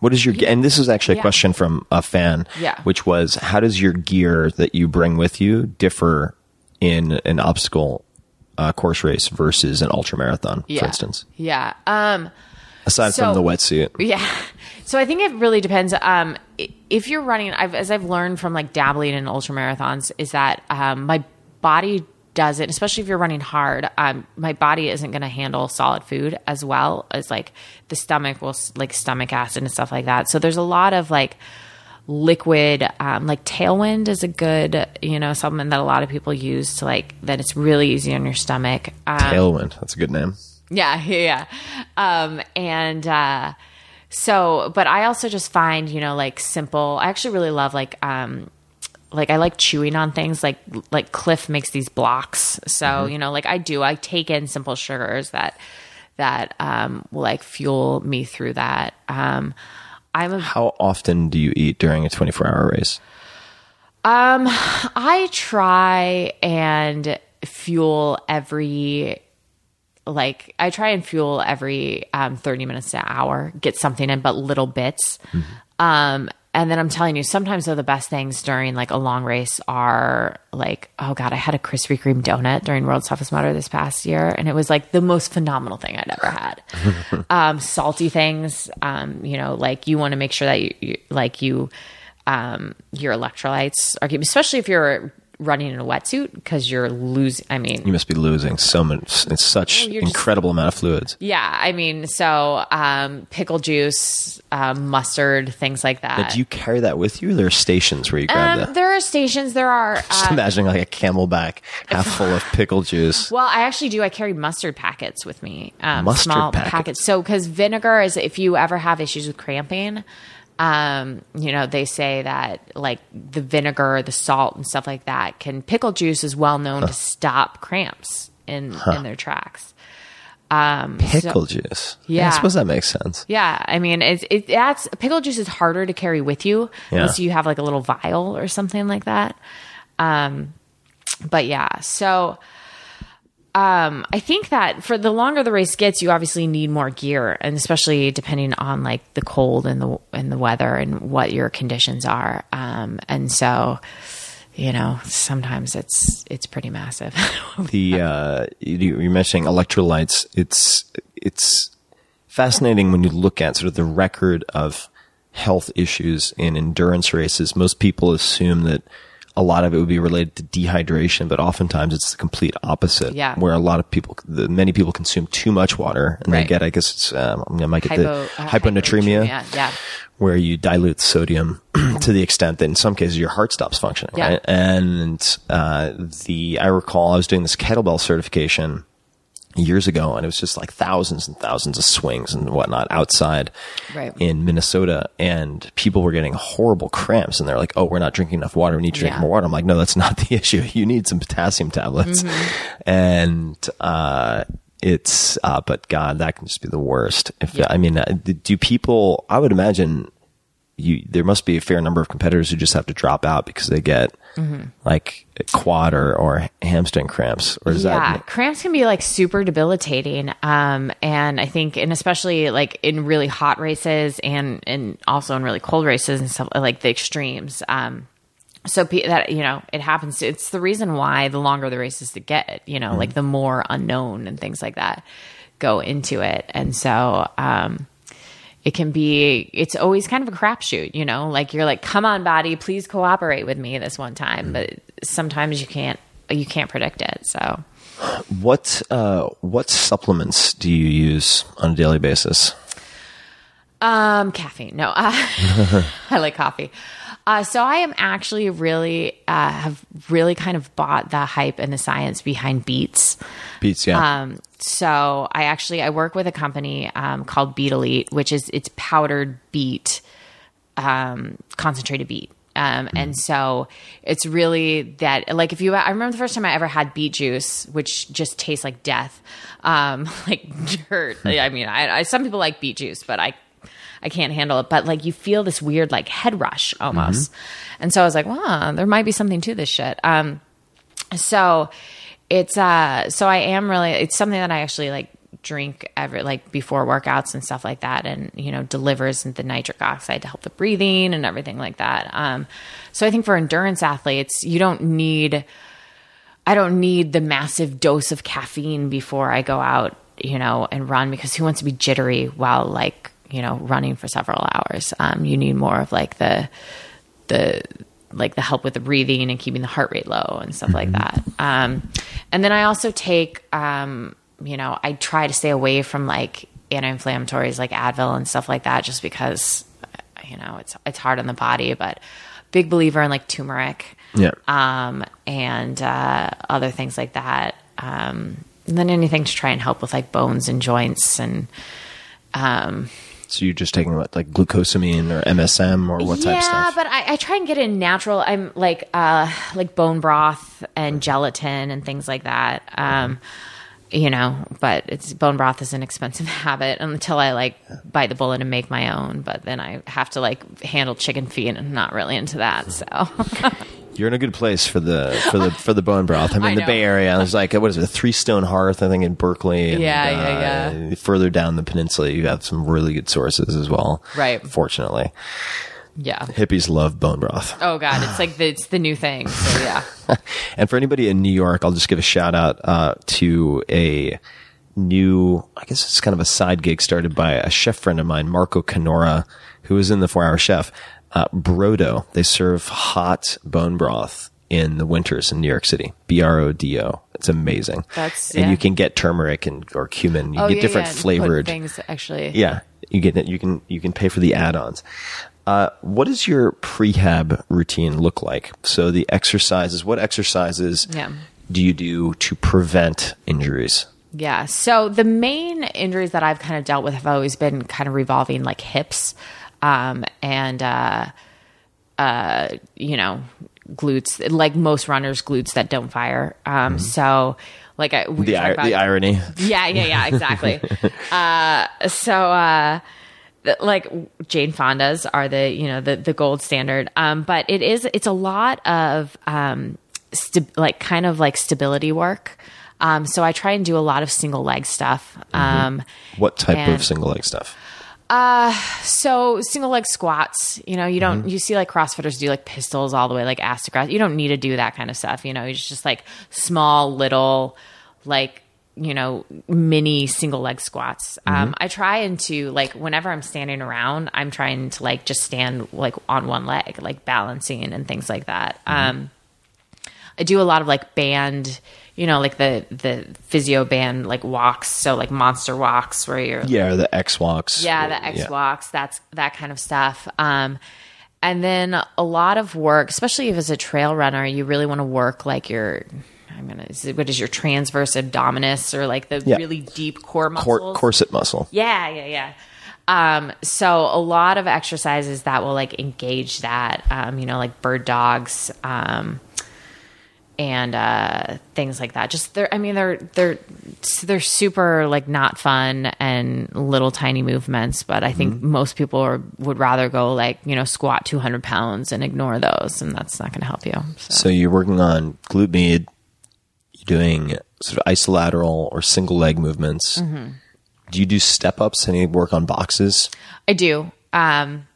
What is your and this is actually a Yeah. question from a fan, Yeah. which was how does your gear that you bring with you differ in an obstacle uh, course race versus an ultra marathon, yeah for instance? yeah um Aside So- from the wetsuit, Yeah. So I think it really depends. Um, if you're running, I've, as I've learned from like dabbling in ultra marathons, is that um, my body doesn't, especially if you're running hard, um, my body isn't going to handle solid food as well as like the stomach will like stomach acid and stuff like that. So there's a lot of like liquid, um, like Tailwind is a good, you know, supplement that a lot of people use to like that it's really easy on your stomach. Um, Tailwind. That's a good name. yeah, yeah. Um, and uh, so, but I also just find, you know, like simple. I actually really love like, um, like I like chewing on things. Like, like Clif makes these blocks. So, you know, like I do. I take in simple sugars that that um, will like fuel me through that. Um, I'm a How often do you eat during a 24 hour race? Um, I try and fuel every like I try and fuel every um 30 minutes to an hour, get something in but little bits. Um and then I'm telling you, sometimes though the best things during like a long race are like, oh god, I had a Krispy Kreme donut during World's Toughest Mudder this past year, and it was like the most phenomenal thing I'd ever had. um, salty things, um, you know, like you want to make sure that you, you like you um, your electrolytes are especially if you're running in a wetsuit because you're losing. I mean, You must be losing so much. It's such you're just- incredible amount of fluids. yeah, I mean, so um, pickle juice, um, mustard, things like that. Now, do you carry that with you? There are stations where you grab um, that. there are stations. There are. Just Uh, imagining like a CamelBak half full of pickle juice. well, I actually do. I carry mustard packets with me. Um, Mustard small packets. packets. So, because vinegar is, if you ever have issues with cramping, um, you know, they say that like the vinegar, the salt, and stuff like that can. Pickle juice is well known to stop cramps in in their tracks. Um, so- Pickle juice. Yeah. I suppose that makes sense. Yeah, I mean, it's it, that's pickle juice is harder to carry with you Yeah. unless you have like a little vial or something like that. Um, but yeah, so um, I think that for the longer the race gets, you obviously need more gear, and especially depending on like the cold and the and the weather and what your conditions are. Um, and so, you know, sometimes it's it's pretty massive. The uh, you, you're mentioning electrolytes. It's it's fascinating when you look at sort of the record of health issues in endurance races. Most people assume that a lot of it would be related to dehydration, but oftentimes it's the complete opposite. Yeah. Where a lot of people, the, many people consume too much water and they get, I guess it's, um, I might get Hypo, the uh, hyponatremia, hyponatremia, yeah. where you dilute sodium to the extent that in some cases your heart stops functioning. Yeah. Right. And, uh, the, I recall I was doing this kettlebell certification years ago and it was just like thousands and thousands of swings and whatnot outside Right. in Minnesota and people were getting horrible cramps and they're like, Oh, we're not drinking enough water. We need to drink Yeah. more water. I'm like, no, that's not the issue. You need some potassium tablets. Mm-hmm. And, uh, it's, uh, but God, that can just be the worst. If, I mean, uh, do people, I would imagine you, there must be a fair number of competitors who just have to drop out because they get. Like quad or, or hamstring cramps or is yeah, that, cramps can be like super debilitating. Um, and I think, and especially like in really hot races and and also in really cold races and stuff like the extremes. Um, so pe- that you know it happens. It's the reason why the longer the races to get, you know, like the more unknown and things like that go into it. And so, um, it can be it's always kind of a crapshoot you know? Like you're like come on body please cooperate with me this one time. But sometimes you can't you can't predict it so. What, uh, what supplements do you use on a daily basis? um caffeine. No uh, i like coffee uh, so i am actually really uh, have really kind of bought the hype and the science behind beets Beats, yeah. Um, so I actually I work with a company um, called Beet Elite, which is it's powdered beet, um, concentrated beet. Um, and so it's really that like if you I remember the first time I ever had beet juice, which just tastes like death, um, like dirt. I mean, I, I some people like beet juice, but I I can't handle it. But like you feel this weird like head rush almost, and so I was like, wow, there might be something to this shit. Um, so it's uh so i am really it's something that i actually like drink every like before workouts and stuff like that and you know delivers the nitric oxide to help the breathing and everything like that um so i think for endurance athletes you don't need i don't need the massive dose of caffeine before i go out you know and run because who wants to be jittery while like you know running for several hours um you need more of like the the like the help with the breathing and keeping the heart rate low and stuff like that. Um, and then I also take, um, you know, I try to stay away from like anti-inflammatories like Advil and stuff like that, just because, you know, it's it's hard on the body. But big believer in like turmeric, Yeah. um, and uh, other things like that. Um, and then anything to try and help with like bones and joints and um, so you're just taking what, like glucosamine or MSM or what type yeah, of stuff? Yeah, but I, I try and get it natural. I'm like uh like bone broth and gelatin and things like that. Um, you know, but it's bone broth is an expensive habit until I like bite the bullet and make my own. But then I have to like handle chicken feet, and I'm not really into that. So You're in a good place for the for the for the bone broth. I mean, I the. Bay Area. There's like what is it, a three stone hearth? I think in Berkeley. And, Yeah, yeah, uh, Further down the peninsula, you have some really good sources as well. Right. Fortunately, yeah. hippies love bone broth. Oh god, it's like the, it's the new thing. So yeah. And for anybody in New York, I'll just give a shout out uh, to a new, I guess it's kind of a side gig started by a chef friend of mine, Marco Canora, who was in the Four Hour Chef. Uh, Brodo, they serve hot bone broth in the winters in New York City. B R O D O. It's amazing. That's- and yeah. you can get turmeric and or cumin. You Oh get yeah, different yeah, flavored things actually. yeah, you get you can you can pay for the add-ons. Uh, what does your prehab routine look like? So the exercises. What exercises do you do to prevent injuries? Yeah. So the main injuries that I've kind of dealt with have always been kind of revolving like hips, um, and uh, uh, you know, glutes. Like most runners, glutes that don't fire. Um, so like I we Mm-hmm. The, ir- about- the irony. yeah, yeah, yeah, exactly. uh, so, uh, like Jane Fonda's are the you know the the gold standard. Um, but it is it's a lot of um, like kind of like stability work. Um, so I try and do a lot of single leg stuff. Um, What type And- of single leg stuff? So single leg squats, you know, you don't you see like CrossFitters do like pistols all the way like ass to grass. You don't need to do that kind of stuff. You know, it's just like small little like you know mini single leg squats. Um, I try and to like whenever I'm standing around, I'm trying to like just stand like on one leg, like balancing and things like that. Um, I do a lot of like band, you know, like the the physio band like walks, so like monster walks where you're Yeah, the X walks. yeah, the X walks, that's that kind of stuff. Um, and then a lot of work, especially if it's a trail runner, you really want to work like your, I'm gonna, is it- what is your transverse abdominis or like the Yeah. really deep core muscles? Cor- corset muscle. Yeah, yeah, yeah. Um, so a lot of exercises that will like engage that, um, you know, like bird dogs, um, and uh, things like that. Just they're, I mean, they're they're they're super like not fun and little tiny movements. But I think most people are, would rather go like you know squat two hundred pounds and ignore those, and that's not going to help you. So. So you're working on glute med. You're doing sort of isolateral or single leg movements. Mm-hmm. Do you do step ups? Any work on boxes? I do. Um,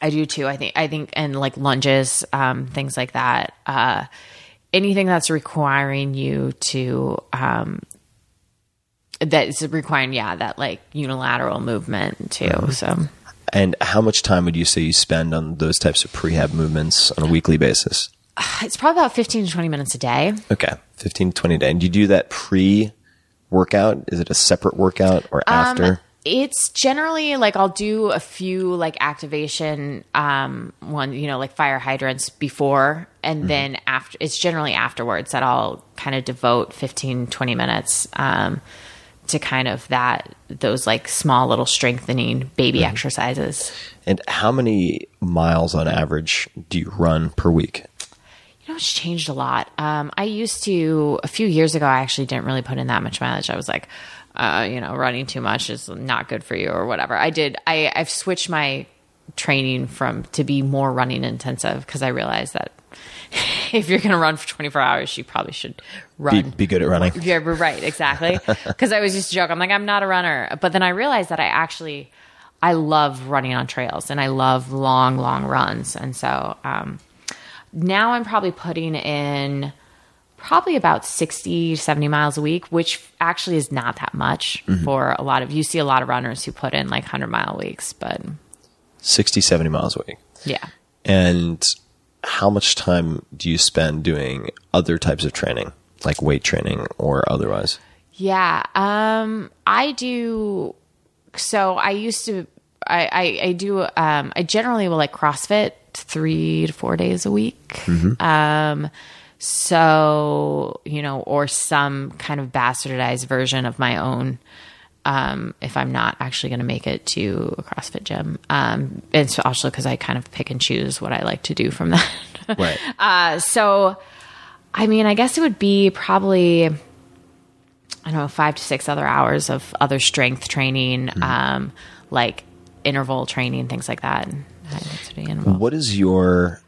I do too. I think. I think, and like lunges, um, things like that. Uh, anything that's requiring you to, um, that is requiring, yeah, that like unilateral movement too. So And how much time would you say you spend on those types of prehab movements on a weekly basis? it's probably about fifteen to twenty minutes a day. Okay, 15, to 20 a day. And do you do that pre workout? Is it a separate workout or after? It's generally like I'll do a few like activation um one, you know, like fire hydrants before and then after it's generally afterwards that I'll kind of devote 15 20 minutes um to kind of that those like small little strengthening baby exercises. and how many miles on average do you run per week? You know, it's changed a lot. Um, I used to a few years ago. I actually didn't really put in that much mileage. I was like, uh, you know, running too much is not good for you or whatever. I did. I I've switched my training from to be more running intensive because I realized that if you're going to run for 24 hours, you probably should Be, run. be good at running. Yeah, right, exactly. Because I was just a joke. I'm like, I'm not a runner, but then I realized that I actually, I love running on trails and I love long, long runs, and so um, now I'm probably putting in probably about 60 70 miles a week which actually is not that much for a lot of you see a lot of runners who put in like 100 mile weeks but 60, 70 miles a week. yeah And how much time do you spend doing other types of training, like weight training or otherwise? Yeah. Um, I do. So I used to. I I, I do. Um, I generally will like CrossFit three to four days a week. Um, so you know, or some kind of bastardized version of my own. Um, if I'm not actually going to make it to a CrossFit gym, um, it's also because I kind of pick and choose what I like to do from that. Right. Uh, so, I mean, I guess it would be probably, I don't know, five to six other hours of other strength training, um, like interval training, things like that. What I involved. What does your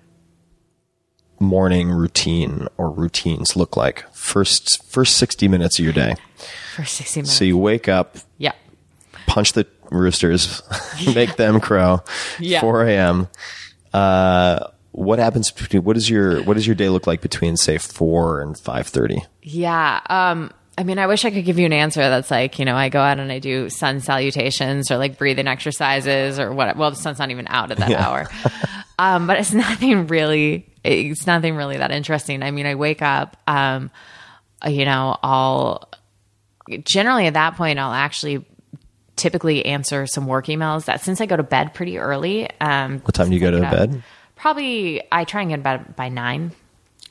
morning routine or routines look like? First, first 60 minutes of your day. For 60 minutes. So you wake up, yeah. punch the roosters, make them crow. Yeah. 4 a.m. Uh, what happens between, what is your, what does your day look like between say 4 and 5.30? Yeah. Um, I mean, I wish I could give you an answer that's like, you know, I go out and I do sun salutations or like breathing exercises or what. Well, the sun's not even out at that hour. Um, but it's nothing really, it's nothing really that interesting. I mean, I wake up, um, you know, I'll generally at that point, I'll actually typically answer some work emails that since I go to bed pretty early. Um, What time do you go to bed? Probably, I try and get in bed by nine.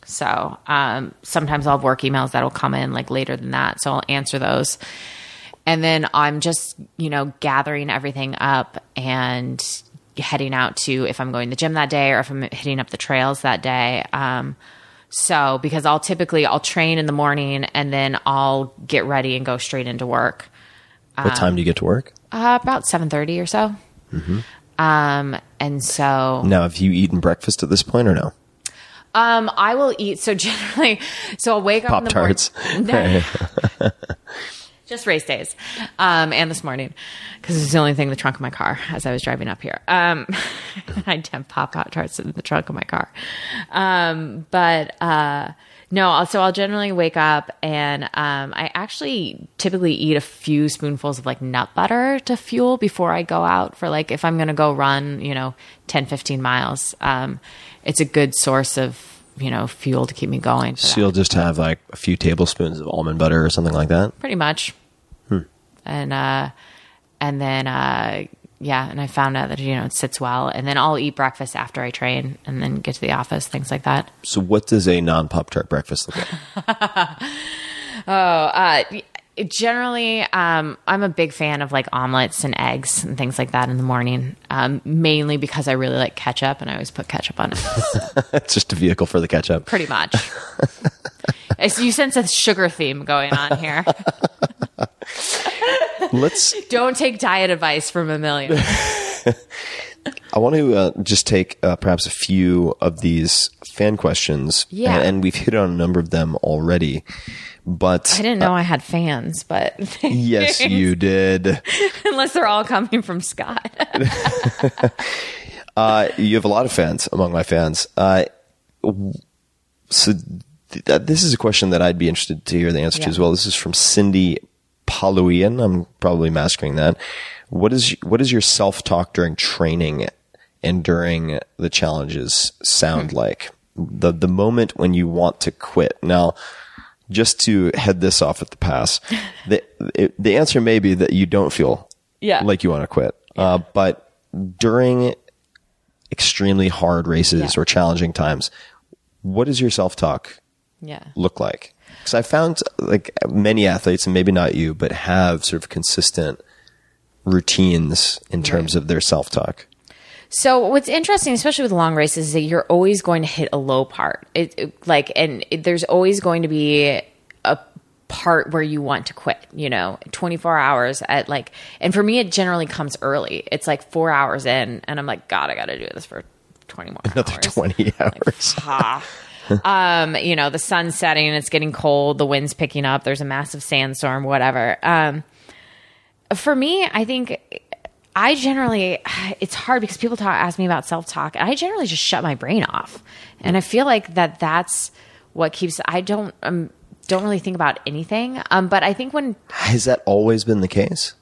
So um, sometimes I'll have work emails that'll come in like later than that. So I'll answer those. And then I'm just, you know, gathering everything up and heading out to if I'm going to the gym that day or if I'm hitting up the trails that day. Um, so because I'll typically I'll train in the morning and then I'll get ready and go straight into work. What time do you get to work? Uh, about seven thirty or so. Um, and so Now, have you eaten breakfast at this point or no? Um, I will eat. So generally, so I'll wake up Pop in the tarts. No. Just race days, um, and this morning because it's the only thing in the trunk of my car as I was driving up here. Um, I temp pop tarts in the trunk of my car, um, but uh, no. So I'll generally wake up and um, I actually typically eat a few spoonfuls of like nut butter to fuel before I go out for like if I'm going to go run, you know, 10, 15 miles. Um, it's a good source of you know fuel to keep me going. So that. you'll just have like a few tablespoons of almond butter or something like that? pretty much. And uh, and then uh, yeah, and I found out that you know it sits well. And then I'll eat breakfast after I train, and then get to the office, things like that. So what does a non-Pop Tart breakfast look like? Oh, uh, generally, um, I'm a big fan of like omelets and eggs and things like that in the morning. Um, mainly because I really like ketchup, and I always put ketchup on it. it's just a vehicle for the ketchup. pretty much. You sense a sugar theme going on here. Let's Don't take diet advice from Amelia. I want to uh, just take uh, perhaps a few of these fan questions. Yeah. And, and we've hit on a number of them already. But I didn't know I had fans, but yes, you did. unless they're all coming from Scott. Uh, you have a lot of fans among my fans. Uh, so th- uh, this is a question that I'd be interested to hear the answer to as well. This is from Cindy Paluian. I'm probably mastering that. What is what is your self talk during training and during the challenges sound Hmm. like? The the moment when you want to quit. Now, just to head this off at the pass, the it, the answer may be that you don't feel Yeah. like you want to quit. Uh, but during extremely hard races Yeah. or challenging times, what does your self talk yeah. look like? Because I found like many athletes, and maybe not you, but have sort of consistent routines in terms of their self talk. So what's interesting, especially with long races, is that you're always going to hit a low part. It, it- like, and it, there's always going to be a part where you want to quit. You know, 24 hours at like, and for me, it generally comes early. It's like four hours in, and I'm like, God, I got to do this for 20 more Another hours. 20 hours. Ah. um, you know, the sun's setting, it's getting cold, the wind's picking up, there's a massive sandstorm, whatever. Um, for me, I think I generally, it's hard because people talk, ask me about self talk, and I generally just shut my brain off. And I feel like that that's what keeps, I don't, um, don't really think about anything. Um, but I think when, Has that always been the case?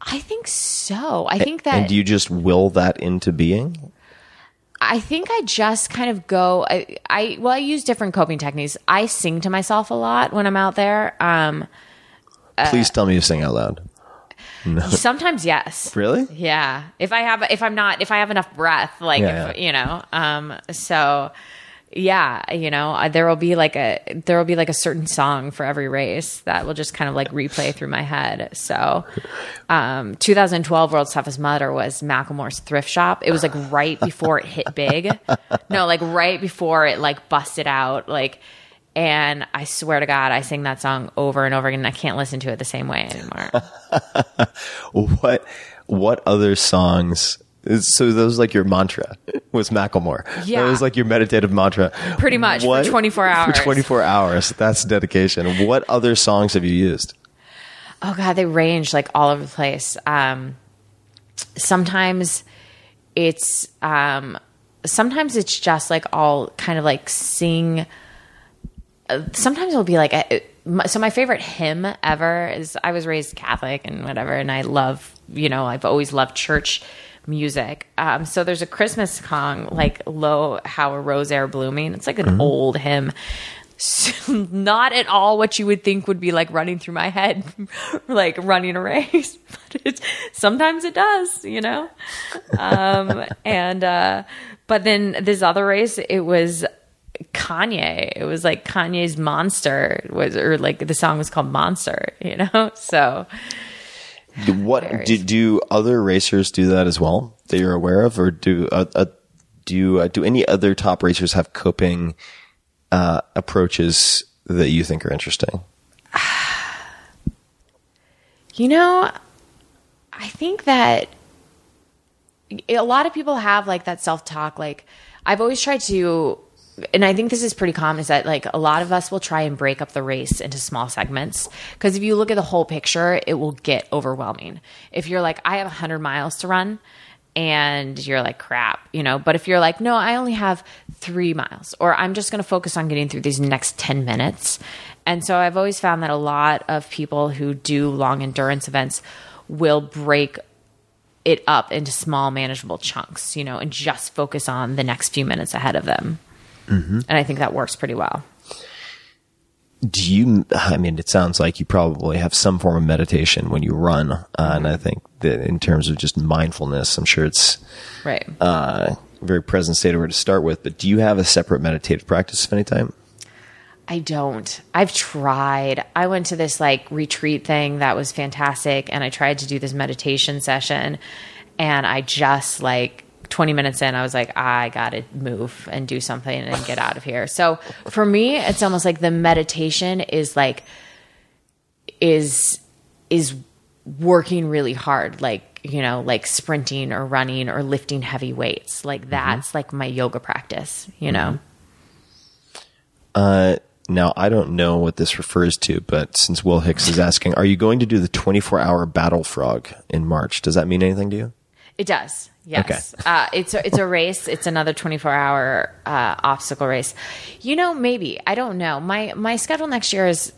I think so. I think that. and do you just will that into being? I think I just kind of go. I, I well, I use different coping techniques. I sing to myself a lot when I'm out there. Um, Please tell me you sing out loud. sometimes yes. Really? Yeah. If I have, if I'm not, if I have enough breath, like, Yeah, if, you know, um, so yeah, you know, uh, there will be like a, there will be like a certain song for every race that will just kind of like replay through my head. So, um, 2012 World's Toughest Mudder was Macklemore's thrift shop. It was like right before it hit big. No, like right before it like busted out. Like, and I swear to God, I sing that song over and over again. And I can't listen to it the same way anymore. What what other songs? So those like your mantra was Macklemore. Yeah. that was like your meditative mantra. Pretty much, for 24 hours. For twenty four hours. That's dedication. What other songs have you used? oh god they range like all over the place um sometimes it's um sometimes it's just like all kind of like sing sometimes it'll be like a, so my favorite hymn ever is i was raised catholic and whatever and i love you know i've always loved church music um so there's a christmas song like lo how a rose e'er blooming it's like an old hymn not at all what you would think would be like running through my head, like running a race. But it's, sometimes it does, you know. Um, and uh, but then this other race, it was Kanye. It was like Kanye's "Monster" was, or like the song was called "Monster," you know. So What do, do other racers do that as well that you're aware of, or do uh, uh, do uh, do any other top racers have coping uh, approaches that you think are interesting? You know, I think that a lot of people have like that self talk. Like, I've always tried to, and I think this is pretty common, is that like a lot of us will try and break up the race into small segments. Because if you look at the whole picture, it will get overwhelming. If you're like, I have 100 miles to run, and you're like, crap, you know. But if you're like, no, I only have three miles, or I'm just going to focus on getting through these next 10 minutes. And so I've always found that a lot of people who do long endurance events will break it up into small, manageable chunks, you know, and just focus on the next few minutes ahead of them. And I think that works pretty well. Do you? I mean, it sounds like you probably have some form of meditation when you run, uh, and I think that in terms of just mindfulness, I'm sure it's Right. uh, very present state of where to start with. But do you have a separate meditative practice of any time? I don't. I've tried. I went to this like retreat thing that was fantastic and I tried to do this meditation session and I just like 20 minutes in I was like I got to move and do something and get out of here. So for me it's almost like the meditation is like is is working really hard like you know like sprinting or running or lifting heavy weights like that's like my yoga practice you know Uh, now I don't know what this refers to, but since Will Hicks is asking, are you going to do the 24 hour BattleFrog in March? Does that mean anything to you? It does. Yes. Uh, it's a, it's a race. It's another 24 hour uh, obstacle race. You know, maybe I don't know. My my schedule next year is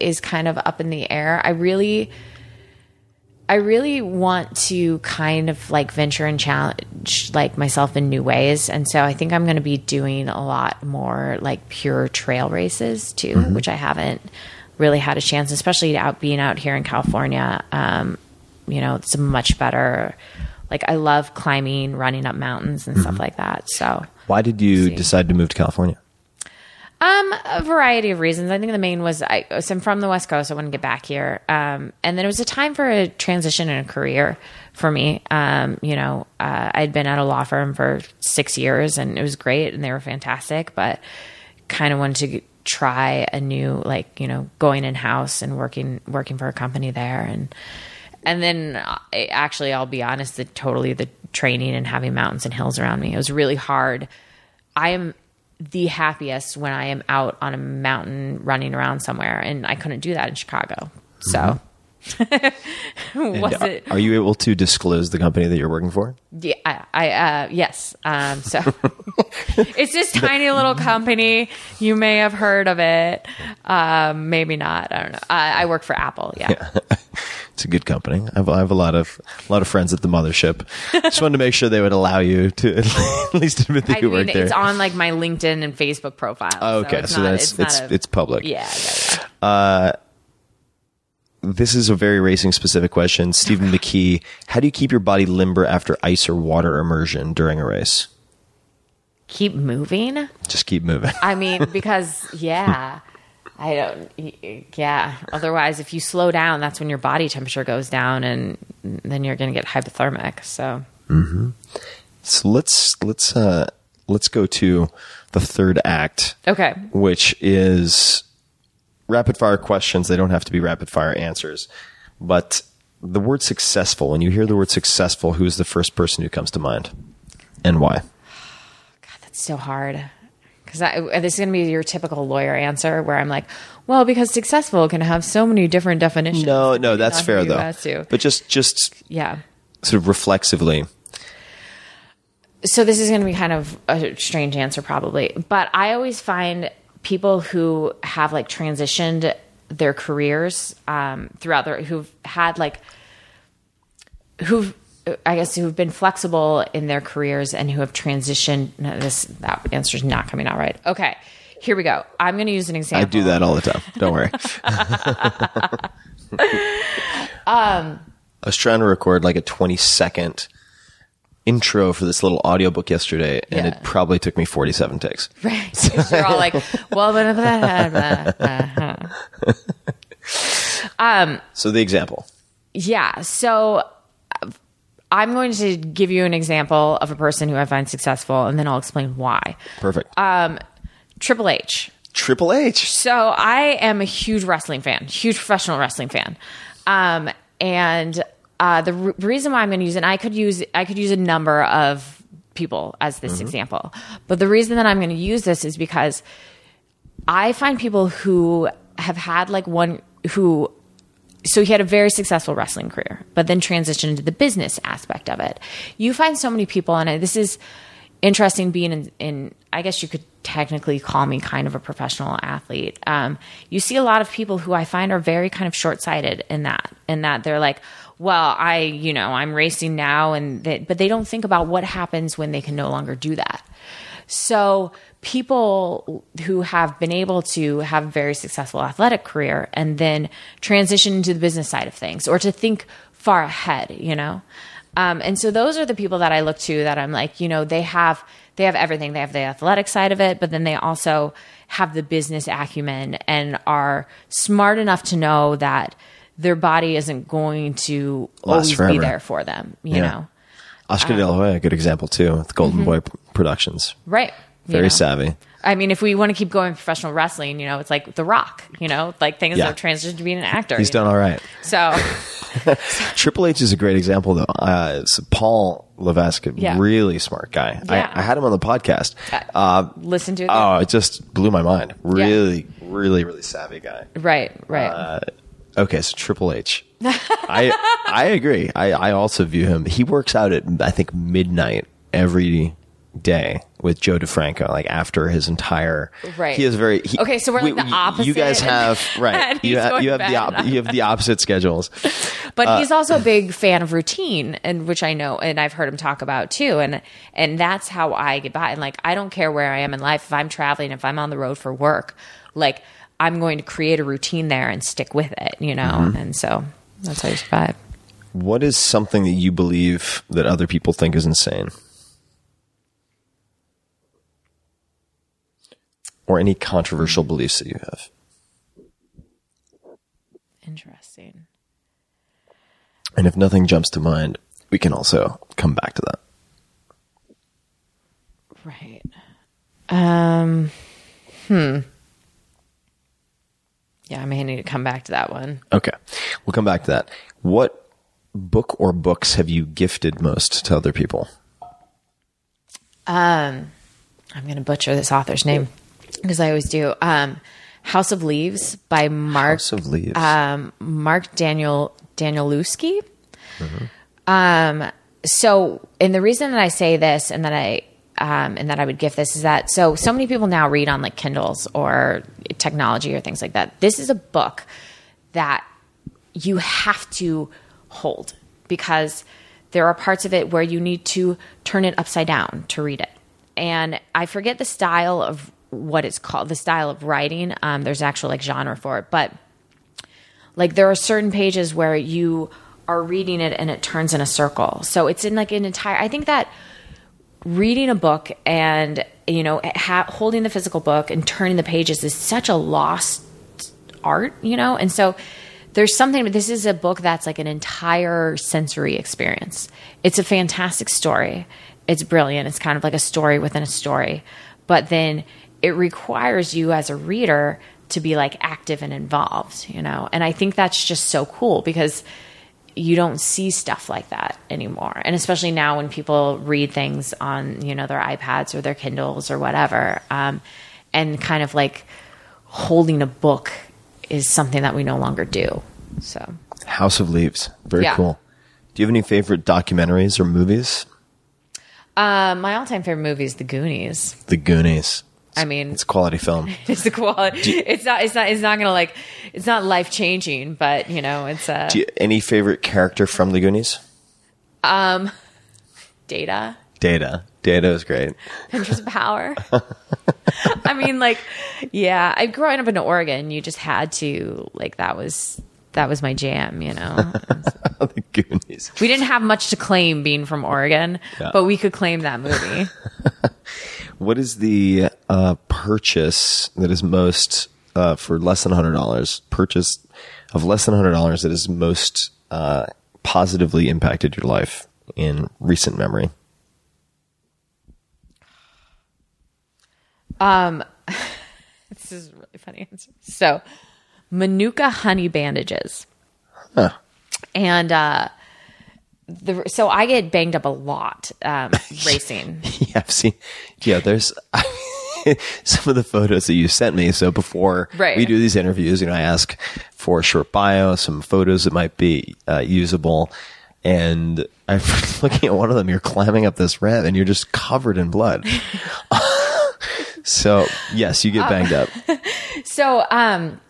is kind of up in the air. I really I really want to kind of like venture and challenge like myself in new ways. And so I think I'm going to be doing a lot more like pure trail races too, which I haven't really had a chance, especially out being out here in California. Um, you know, it's a much better, like I love climbing, running up mountains and stuff like that. So, Why did you decide to move to California? um, a variety of reasons. I think the main was I, so I'm from the West Coast. I want to get back here. Um, and then it was a time for a transition in a career for me. Um, you know, uh, I'd been at a law firm for six years and it was great and they were fantastic, but kind of wanted to try a new, like, you know, going in house and working, working for a company there. And, and then actually, I'll be honest, the totally the training and having mountains and hills around me, it was really hard. I am the happiest when I am out on a mountain running around somewhere, and I couldn't do that in Chicago. So, And was are, it? are you able to disclose the company that you're working for? Yeah, I, I uh, yes. Um, so it's this tiny little company. You may have heard of it, um, maybe not. I don't know. I, I work for Apple. Yeah. It's a good company. I have, I have a lot of a lot of friends at the mothership. Just wanted to make sure they would allow you to at least admit that I you mean, work there. it's on like my LinkedIn and Facebook profile. Oh, okay, it's so, not- that's it's it's, a- public. yeah, yeah, yeah. This is a very racing specific question. Stephen McKee, how do you keep your body limber after ice or water immersion during a race? Keep moving. Just keep moving. I mean, because yeah, I don't. Yeah. Otherwise, if you slow down, that's when your body temperature goes down, and then you're going to get hypothermic. So So let's let's uh let's go to the third act, okay, which is rapid fire questions. They don't have to be rapid fire answers, but the word successful. When you hear the word successful, who's the first person who comes to mind, and why? God, that's so hard. Because uh, this is going to be your typical lawyer answer, where I'm like, well, because successful can have so many different definitions. No, no, that's fair though. to. But just just yeah. sort of reflexively, so this is going to be kind of a strange answer probably but i always find people who have like transitioned their careers um, throughout their who've had like who've i guess who've been flexible in their careers and who have transitioned no, this that answer's not coming out right okay here we go i'm going to use an example. I do that all the time. Don't worry. Um, I was trying to record like a 20 second intro for this little audiobook yesterday, and Yeah. it probably took me 47 takes. right 'Cause you're all like well blah, blah, blah, blah. So the example. Yeah. So uh, I'm going to give you an example of a person who I find successful, and then I'll explain why. Perfect. Um, Triple H. Triple H. So I am a huge wrestling fan, huge professional wrestling fan, um, and uh, the re- reason why I'm going to use it, and I could use I could use a number of people as this example, but the reason that I'm going to use this is because I find people who have had like one who so he had a very successful wrestling career, but then transitioned into the business aspect of it. You find so many people, and this is interesting being in, in I guess you could technically call me kind of a professional athlete. Um, you see a lot of people who I find are very kind of short sighted in that, in that they're like, well, I, you know, I'm racing now, and they, but they don't think about what happens when they can no longer do that. So people who have been able to have a very successful athletic career and then transition into the business side of things or to think far ahead, you know? Um, and so those are the people that I look to that I'm like, you know, they have they have everything. They have the athletic side of it, but then they also have the business acumen and are smart enough to know that their body isn't going to Last always be there for them, you Yeah. know? Oscar Uh, De La Hoya, a good example too, with Golden Boy Productions. Right. you Very know? savvy. I mean, if we want to keep going professional wrestling, you know, it's like The Rock, you know, like things Yeah. that have transitioned to being an actor. He's done know? all right. So, Triple H is a great example, though. Uh, Paul Levesque, Yeah. really smart guy. Yeah. I, I had him on the podcast. Uh, listen to it. oh, it just blew my mind. Really, really, really savvy guy. right, right. Uh, Okay, so Triple H. I I agree. I, I also view him. He works out at I think midnight every day with Joe DeFranco. Like after his entire Right. He is very he- Okay, so we're like the You guys have right. You have you have the op- you have the opposite schedules. but uh, he's also a big fan of routine, and which I know, and I've heard him talk about too. And and that's how I get by. And like, I don't care where I am in life. If I'm traveling, if I'm on the road for work, like I'm going to create a routine there and stick with it. You know, Mm-hmm. and so that's how you survive. What is something that you believe that other people think is insane? Or any controversial beliefs that you have? Interesting. And if nothing jumps to mind, we can also come back to that. Right. Um. Hmm. Yeah, I may need to come back to that one. Okay. We'll come back to that. What book or books have you gifted most to other people? Um, I'm going to butcher this author's name because I always do. Um, House of Leaves by Mark House of Leaves. um, Mark Daniel Danielewski. Um, so, and the reason that I say this and that I um, and that I would gift this is that so so many people now read on like Kindles or technology or things like that. This is a book that you have to hold because there are parts of it where you need to turn it upside down to read it. And I forget the style of what it's called, the style of writing. Um, there's actual like genre for it, but like there are certain pages where you are reading it and it turns in a circle. So it's in like an entire. I think that reading a book and you know ha- holding the physical book and turning the pages is such a lost art, you know, and so there's something but this is a book that's like an entire sensory experience. It's a fantastic story. It's brilliant. It's kind of like a story within a story. But then it requires you as a reader to be like active and involved you know? And i think that's just so cool because you don't see stuff like that anymore and especially now when people read things on you know their ipads or their kindles or whatever um, and kind of like holding a book is something that we no longer do. So House of Leaves. Very Yeah. cool. Do you have any favorite documentaries or movies? uh, my all-time favorite movie is The Goonies. The Goonies. I mean, It's a quality film. it's the quality. It's not. It's not. It's not gonna like. It's not life changing, but you know, it's uh, Do you, any favorite character from The Goonies? Um, Data. Data. Data is great. Pinchers of power. I mean, like, yeah. I growing up in Oregon, you just had to like that was that was my jam. You know, the Goonies. we didn't have much to claim being from Oregon, Yeah. but we could claim that movie. What is the uh, purchase that is most uh, for less than hundred dollars? Purchase of less than hundred dollars that has most uh, positively impacted your life in recent memory. Um, This is a really funny answer. So, Manuka honey bandages. And uh the so I get banged up a lot um racing. Yeah, I've seen. Yeah, there's some of the photos that you sent me. So before Right. we do these interviews, you know, I ask for a short bio, some photos that might be uh, usable. And I'm looking at one of them. You're climbing up this ramp, and you're just covered in blood. so yes, you get banged up. So, um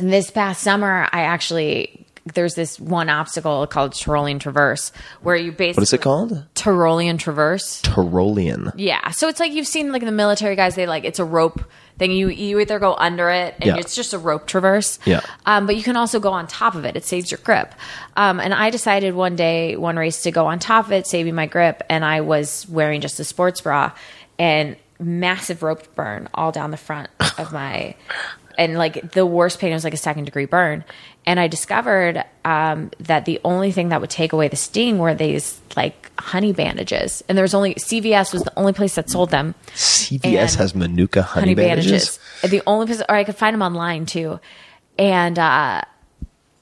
this past summer I actually there's this one obstacle called Tyrolean Traverse where you basically What is it called? Tyrolean Traverse. Tyrolean. Yeah. So it's like you've seen like the military guys, they like it's a rope thing. You you either go under it and Yeah. it's just a rope traverse. Yeah. Um, but you can also go on top of it. It saves your grip. Um, and I decided one day, one race to go on top of it, saving my grip, and I was wearing just a sports bra and massive rope burn all down the front of my and like the worst pain was like a second degree burn. And I discovered um, that the only thing that would take away the sting were these like honey bandages. And there was only CVS was the only place that sold them. CVS And has Manuka honey, bandages. The only place, or I could find them online too. And uh,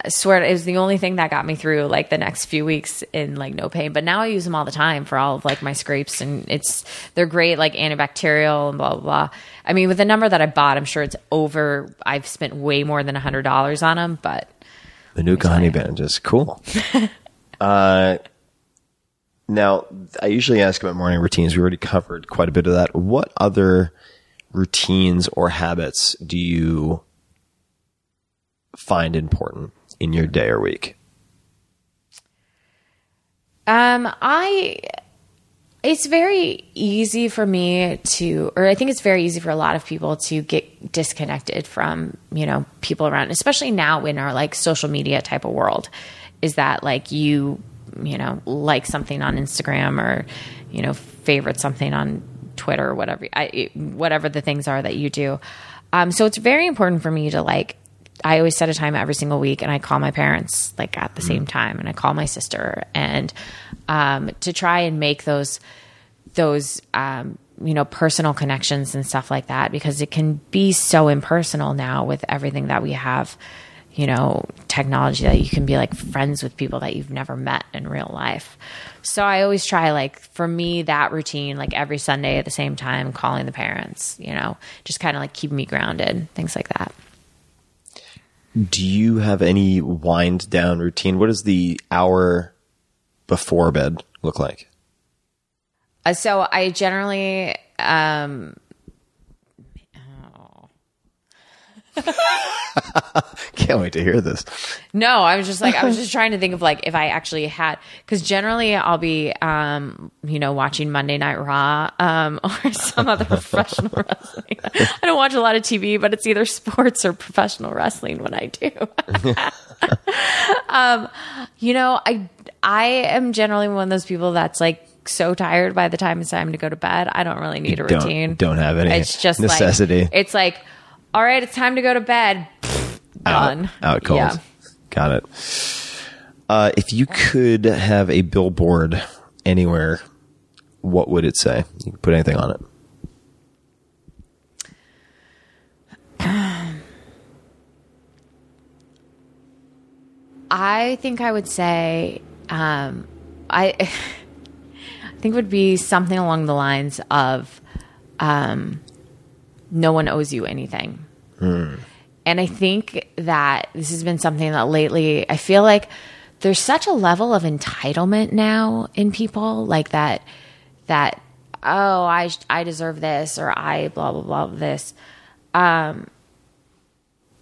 I swear it was the only thing that got me through like the next few weeks in like no pain. But now I use them all the time for all of like my scrapes, and it's they're great like antibacterial and blah blah blah. I mean, with the number that I bought, I'm sure it's over. I've spent way more than a hundred dollars on them, but Manuka honey bandages. Cool. uh, now, I usually ask about morning routines. We already covered quite a bit of that. What other routines or habits do you find important in your day or week? Um, I it's very easy for me to or I think it's very easy for a lot of people to get disconnected from, you know, people around, especially now in our like social media type of world. Is that like you, you know, like something on Instagram or, you know, favorite something on Twitter or whatever I, whatever the things are that you do. Um, so it's very important for me to like I always set a time every single week and I call my parents like at the same time and I call my sister and um, to try and make those those um, you know personal connections and stuff like that because it can be so impersonal now with everything that we have you know technology that you can be like friends with people that you've never met in real life. So i always try like for me that routine like every sunday at the same time calling the parents you know just kind of like keep me grounded things like that Do you have any wind down routine? What does the hour before bed look like? Uh, so I generally um Can't wait to hear this. No, I was just like I was just trying to think of like if I actually had because generally I'll be um you know watching Monday Night Raw um or some other professional wrestling. I don't watch a lot of TV, but it's either sports or professional wrestling when I do. um, you know, I I am generally one of those people that's like so tired by the time it's time to go to bed. I don't really need a Don't- routine. don't have any It's just necessity. Like, it's like, all right, it's time to go to bed. Done. Out, out cold. Yeah. Got it. Uh, if you could have a billboard anywhere, what would it say? You can put anything on it. I think I would say, um, I, I think it would be something along the lines of, um, no one owes you anything. And I think that this has been something that lately I feel like there's such a level of entitlement now in people like that, that, oh, I, I deserve this or I blah, blah, blah, this. Um,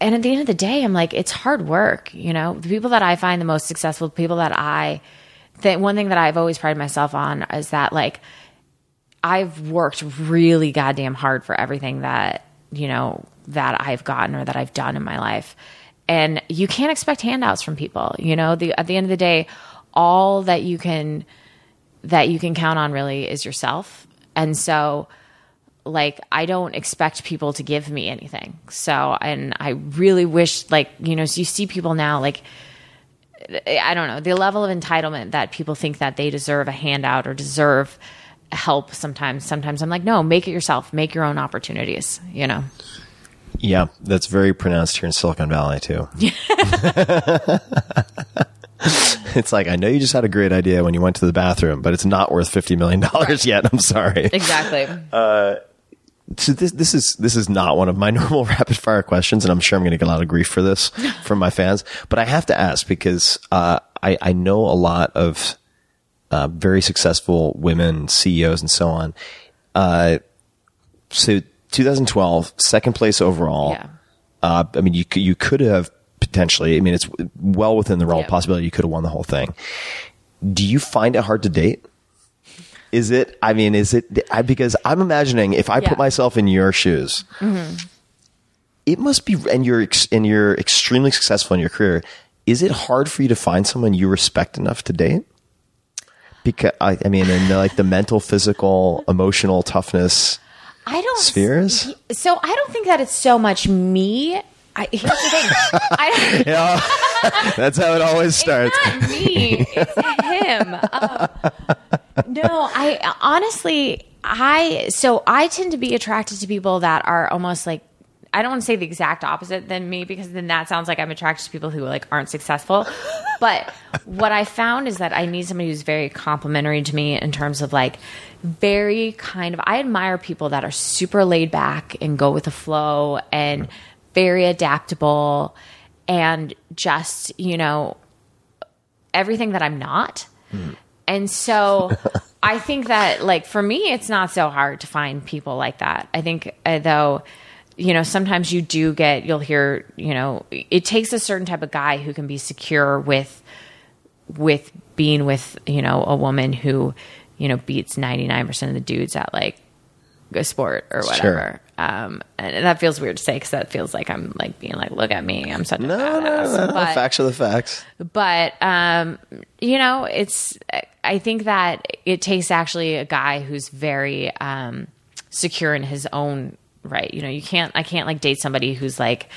and at the end of the day, I'm like, it's hard work. You know, the people that I find the most successful, the people that I, the one thing that I've always prided myself on is that like I've worked really goddamn hard for everything that, you know, that I've gotten or that I've done in my life. And you can't expect handouts from people. You know, the, at the end of the day, all that you can, that you can count on really is yourself. And so, like I don't expect people to give me anything. So, and I really wish like, you know, so you see people now like I don't know, the level of entitlement that people think that they deserve a handout or deserve help sometimes. Sometimes I'm like, no, make it yourself. Make your own opportunities, you know. Yeah, that's very pronounced here in Silicon Valley too. it's like I know you just had a great idea when you went to the bathroom, but it's not worth fifty million dollars yet. I'm sorry. Exactly. So this this is this is not one of my normal rapid fire questions, and I'm sure I'm going to get a lot of grief for this from my fans. But I have to ask because uh, I I know a lot of uh, very successful women CEOs and so on. Uh, so 2012, second place overall. Yeah. Uh, I mean, you you could have potentially. I mean, it's well within the realm of possibility you could have won the whole thing. Do you find it hard to date? Is it? I mean, is it? I, because I'm imagining if I Yeah. put myself in your shoes, it must be. And you're ex, and you're extremely successful in your career. Is it hard for you to find someone you respect enough to date? Because I, I mean, in the, like the mental, physical, emotional toughness. I don't Spheres? So I don't think that it's so much me. I, here's the thing. I don't, That's how it always starts. It's not me. It's him. Um, no, I honestly, I so I tend to be attracted to people that are almost like I don't want to say the exact opposite than me because then that sounds like I'm attracted to people who like aren't successful. But what I found is that I need somebody who's very complimentary to me in terms of like very kind of I admire people that are super laid back and go with the flow and very adaptable and just, you know, everything that I'm not. And so I think that like for me it's not so hard to find people like that. I think uh, though you know sometimes you do get you'll hear, you know, it takes a certain type of guy who can be secure with with being with, you know, a woman who, you know, beats 99% of the dudes at like a sport or whatever. Um, and that feels weird to say because that feels like I'm like being like, look at me, I'm such a no, badass. no, no. But- Facts are the facts. but um, you know, it's. I think that it takes actually a guy who's very um, secure in his own right. You know, you can't. I can't like date somebody who's like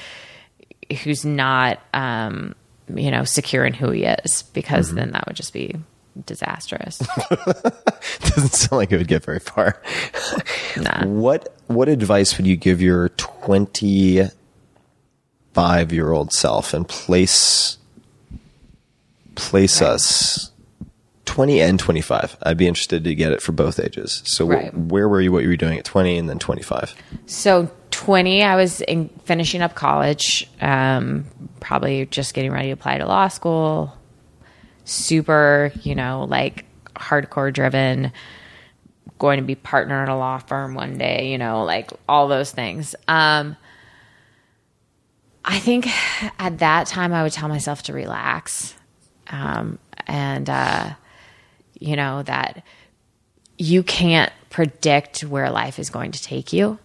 who's not um, you know secure in who he is because then that would just be disastrous. Doesn't sound like it would get very far. nah. What what advice would you give your twenty five year old self and place place us twenty and twenty five? I'd be interested to get it for both ages. So wh- where were you? What you were doing at twenty and then twenty five? So 20, I was in, finishing up college, um, probably just getting ready to apply to law school. Super, you know, like hardcore driven, going to be partner in a law firm one day, you know, like all those things. Um, I think at that time I would tell myself to relax. Um, and, uh, you know, that you can't predict where life is going to take you.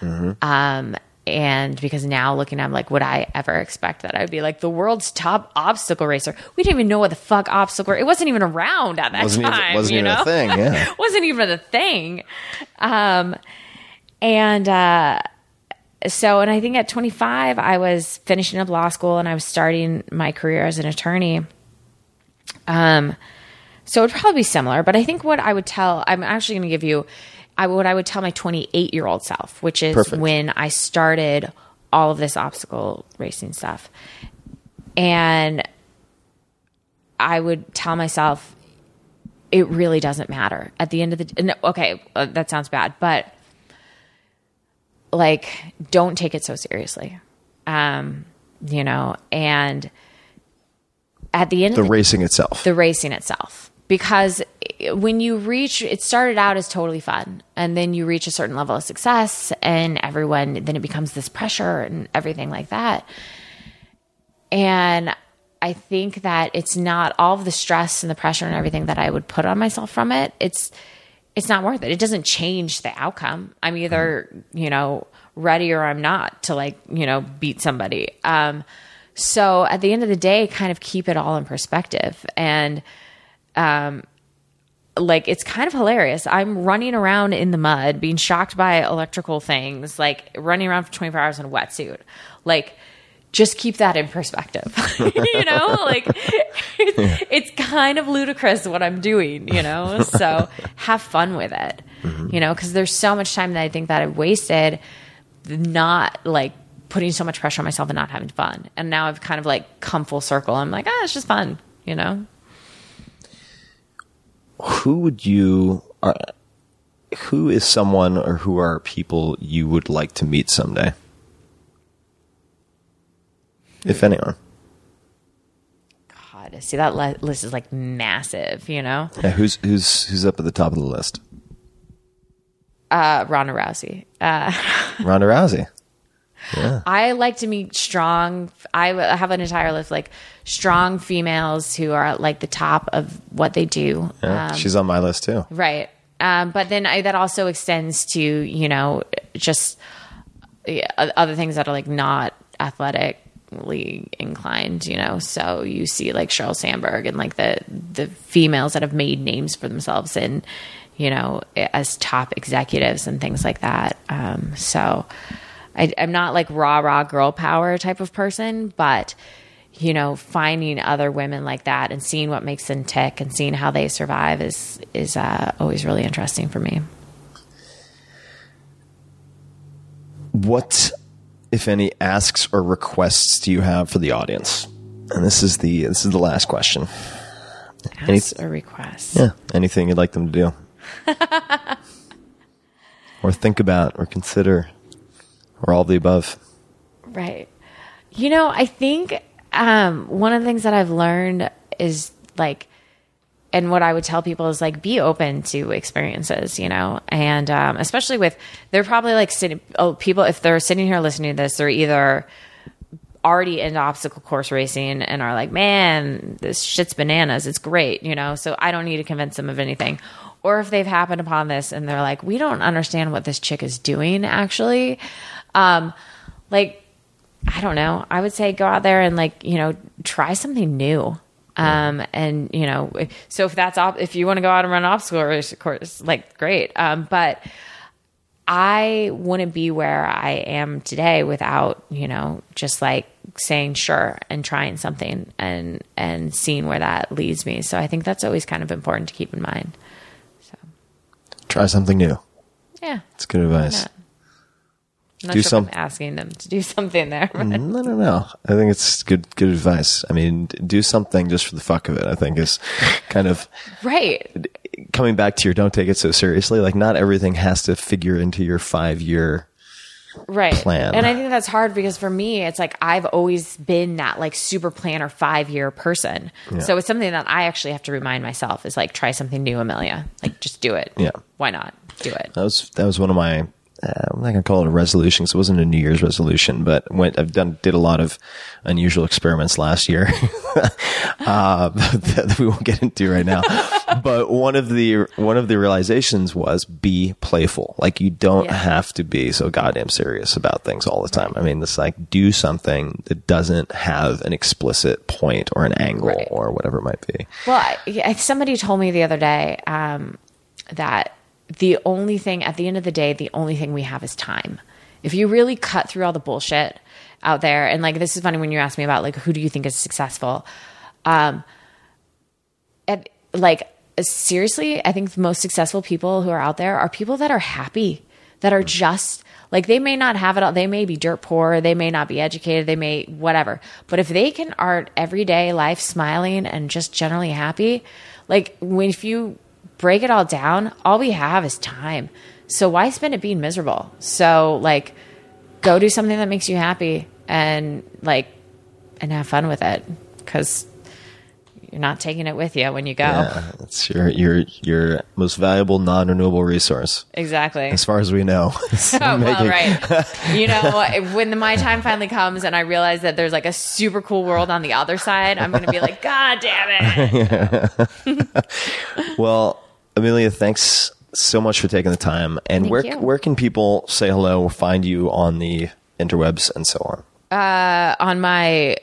Um, and because now looking, I'm like, would I ever expect that? I'd be like the world's top obstacle racer. We didn't even know what the fuck obstacle. It wasn't even around at that Wasn't even- time. wasn't you even a know? thing, yeah. wasn't even a thing. Um, and uh, so, and I think at 25, I was finishing up law school and I was starting my career as an attorney. Um, so it'd probably be similar, but I think what I would tell, I'm actually going to give you, I what I would tell my 28 year old self, which is Perfect. when I started all of this obstacle racing stuff, and I would tell myself, it really doesn't matter at the end of the. No, okay, uh, that sounds bad, but like, don't take it so seriously, um, you know, and at the end The of the racing itself. the racing itself because when you reach it started out as totally fun and then you reach a certain level of success and everyone then it becomes this pressure and everything like that. And i think that it's not all of the stress and the pressure and everything that i would put on myself from it. It's it's not worth it. It doesn't change the outcome. I'm either you know ready or i'm not to like you know beat somebody. Um so at the end of the day kind of keep it all in perspective. And um like it's kind of hilarious. I'm running around in the mud being shocked by electrical things like running around for 24 hours in a wetsuit. Like just keep that in perspective you know? Like it's, it's kind of ludicrous what i'm doing you know? So have fun with it you know? Because there's so much time that i think that i've wasted not like putting so much pressure on myself and not having fun. And now i've kind of like come full circle. I'm like ah it's just fun you know who would you uh, who is someone or who are people you would like to meet someday? If anyone. God, see that li- list is like massive, you know. yeah, who's who's who's up at the top of the list? Uh, Ronda Rousey. Uh, ronda rousey I like to meet strong. I have an entire list like strong females who are at like the top of what they do. yeah, Um, she's on my list too Right. Um, but then I, that also extends to, you know, just yeah, other things that are like not athletically inclined, you know. So you see like Sheryl Sandberg and like the the females that have made names for themselves in, you know, as top executives and things like that. Um, so I, I'm not like raw raw girl power type of person, but you know, finding other women like that and seeing what makes them tick and seeing how they survive is is uh, always really interesting for me. what if any asks or requests do you have for the audience and this is the this is the last question Any- Ask a request. yeah anything you'd like them to do or think about or consider or all of the above Right. You know, I think um, one of the things that I've learned is like, and what I would tell people is like, be open to experiences, you know, and um, especially with, they're probably like sitting, oh, people, if they're sitting here listening to this, they're either already into obstacle course racing and are like, man, this shit's bananas. It's great, you know, so I don't need to convince them of anything. Or if they've happened upon this and they're like, we don't understand what this chick is doing actually. Um, like, I don't know. I would say go out there and like, you know, try something new. Um, and you know, so if that's op- if you want to go out and run an obstacle course, like great. Um, but I wouldn't be where I am today without, you know, just like saying sure and trying something and and seeing where that leads me. So I think that's always kind of important to keep in mind. Try something new Yeah. it's good advice? I'm not Do sure some- asking them to do something there. but- no no no i think it's good good advice i mean do something just for the fuck of it i think is kind of right. coming back to your don't take it so seriously like not everything has to figure into your five year right. plan. and i think that's hard because for me it's like i've always been that like super planner five year person so it's something that i actually have to remind myself is like try something new amelia. Like just do it. Yeah. why not? Do it. That was that was one of my I'm not gonna call it a resolution because it wasn't a New Year's resolution, but went I've done did a lot of unusual experiments last year uh, that we won't get into right now. but one of the one of the realizations was be playful. Like you don't Yeah. have to be so goddamn serious about things all the time. I mean, it's like do something that doesn't have an explicit point or an angle Right. or whatever it might be. Well, I, somebody told me the other day um, that the only thing at the end of the day, the only thing we have is time. If you really cut through all the bullshit out there, and like this is funny when you ask me about like who do you think is successful, um, and like seriously, I think the most successful people who are out there are people that are happy, that are just like they may not have it all. They may be dirt poor. They may not be educated. They may whatever. But if they can art everyday life smiling and just generally happy, like when if you break it all down, all we have is time. So why spend it being miserable? So like go do something that makes you happy and like and have fun with it because you're not taking it with you when you go. Yeah, it's your your your most valuable non-renewable resource, Exactly. as far as we know. Well, Making- right. You know, when the, my time finally comes and I realize that there's like a super cool world on the other side, I'm going to be like, God damn it. Well, Amelia, thanks so much for taking the time. And Thank where you. where can people say hello or find you on the interwebs and so on? on my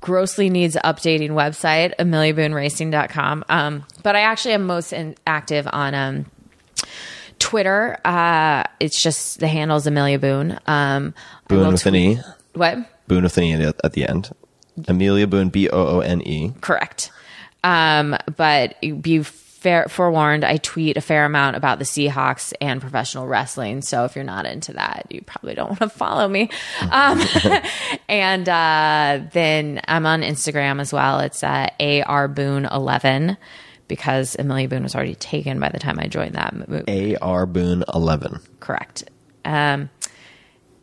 grossly needs updating website, ameliabooneracing.com. Um, but I actually am most in, active on um, Twitter. Uh, it's just the handle is Amelia Boone. Um, Boone with an E. What? Boone with an E at, at the end. Amelia Boone, B O O N E. Correct. Um, but be fair, forewarned, I tweet a fair amount about the Seahawks and professional wrestling. So if you're not into that, you probably don't want to follow me. Um, and uh, then I'm on Instagram as well. It's uh, AR Boone 11 because Amelia Boone was already taken by the time I joined that movie. A R Boone 11. Correct. Um,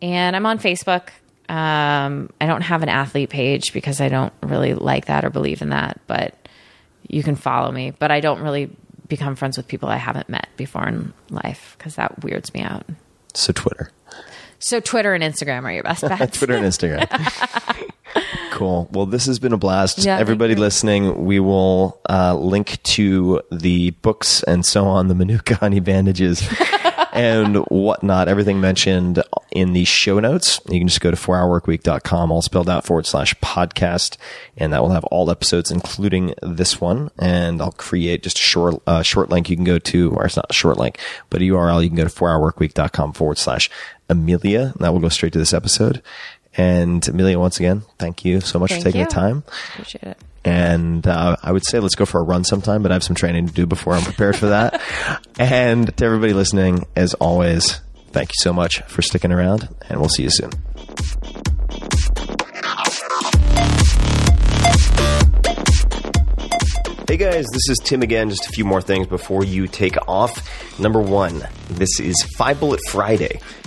and I'm on Facebook. Um, I don't have an athlete page because I don't really like that or believe in that, but you can follow me. But I don't really become friends with people I haven't met before in life because that weirds me out. So Twitter. So Twitter and Instagram are your best bets. Twitter and Instagram. cool. Well, this has been a blast. Yeah, Everybody listening, we will uh, link to the books and so on, the Manuka honey bandages and whatnot, everything mentioned in the show notes. You can just go to 4hourworkweek.com, all spelled out forward slash podcast, and that will have all episodes, including this one. And I'll create just a short, uh, short link you can go to, or it's not a short link, but a URL you can go to 4hourworkweek.com forward slash Amelia. And that will go straight to this episode. And Amelia, once again, thank you so much Thank for taking you. the time. Appreciate it. And uh, I would say let's go for a run sometime, but I have some training to do before I'm prepared for that. and to everybody listening, as always, thank you so much for sticking around, and we'll see you soon. Hey guys, this is Tim again. Just a few more things before you take off. Number one, this is Five Bullet Friday.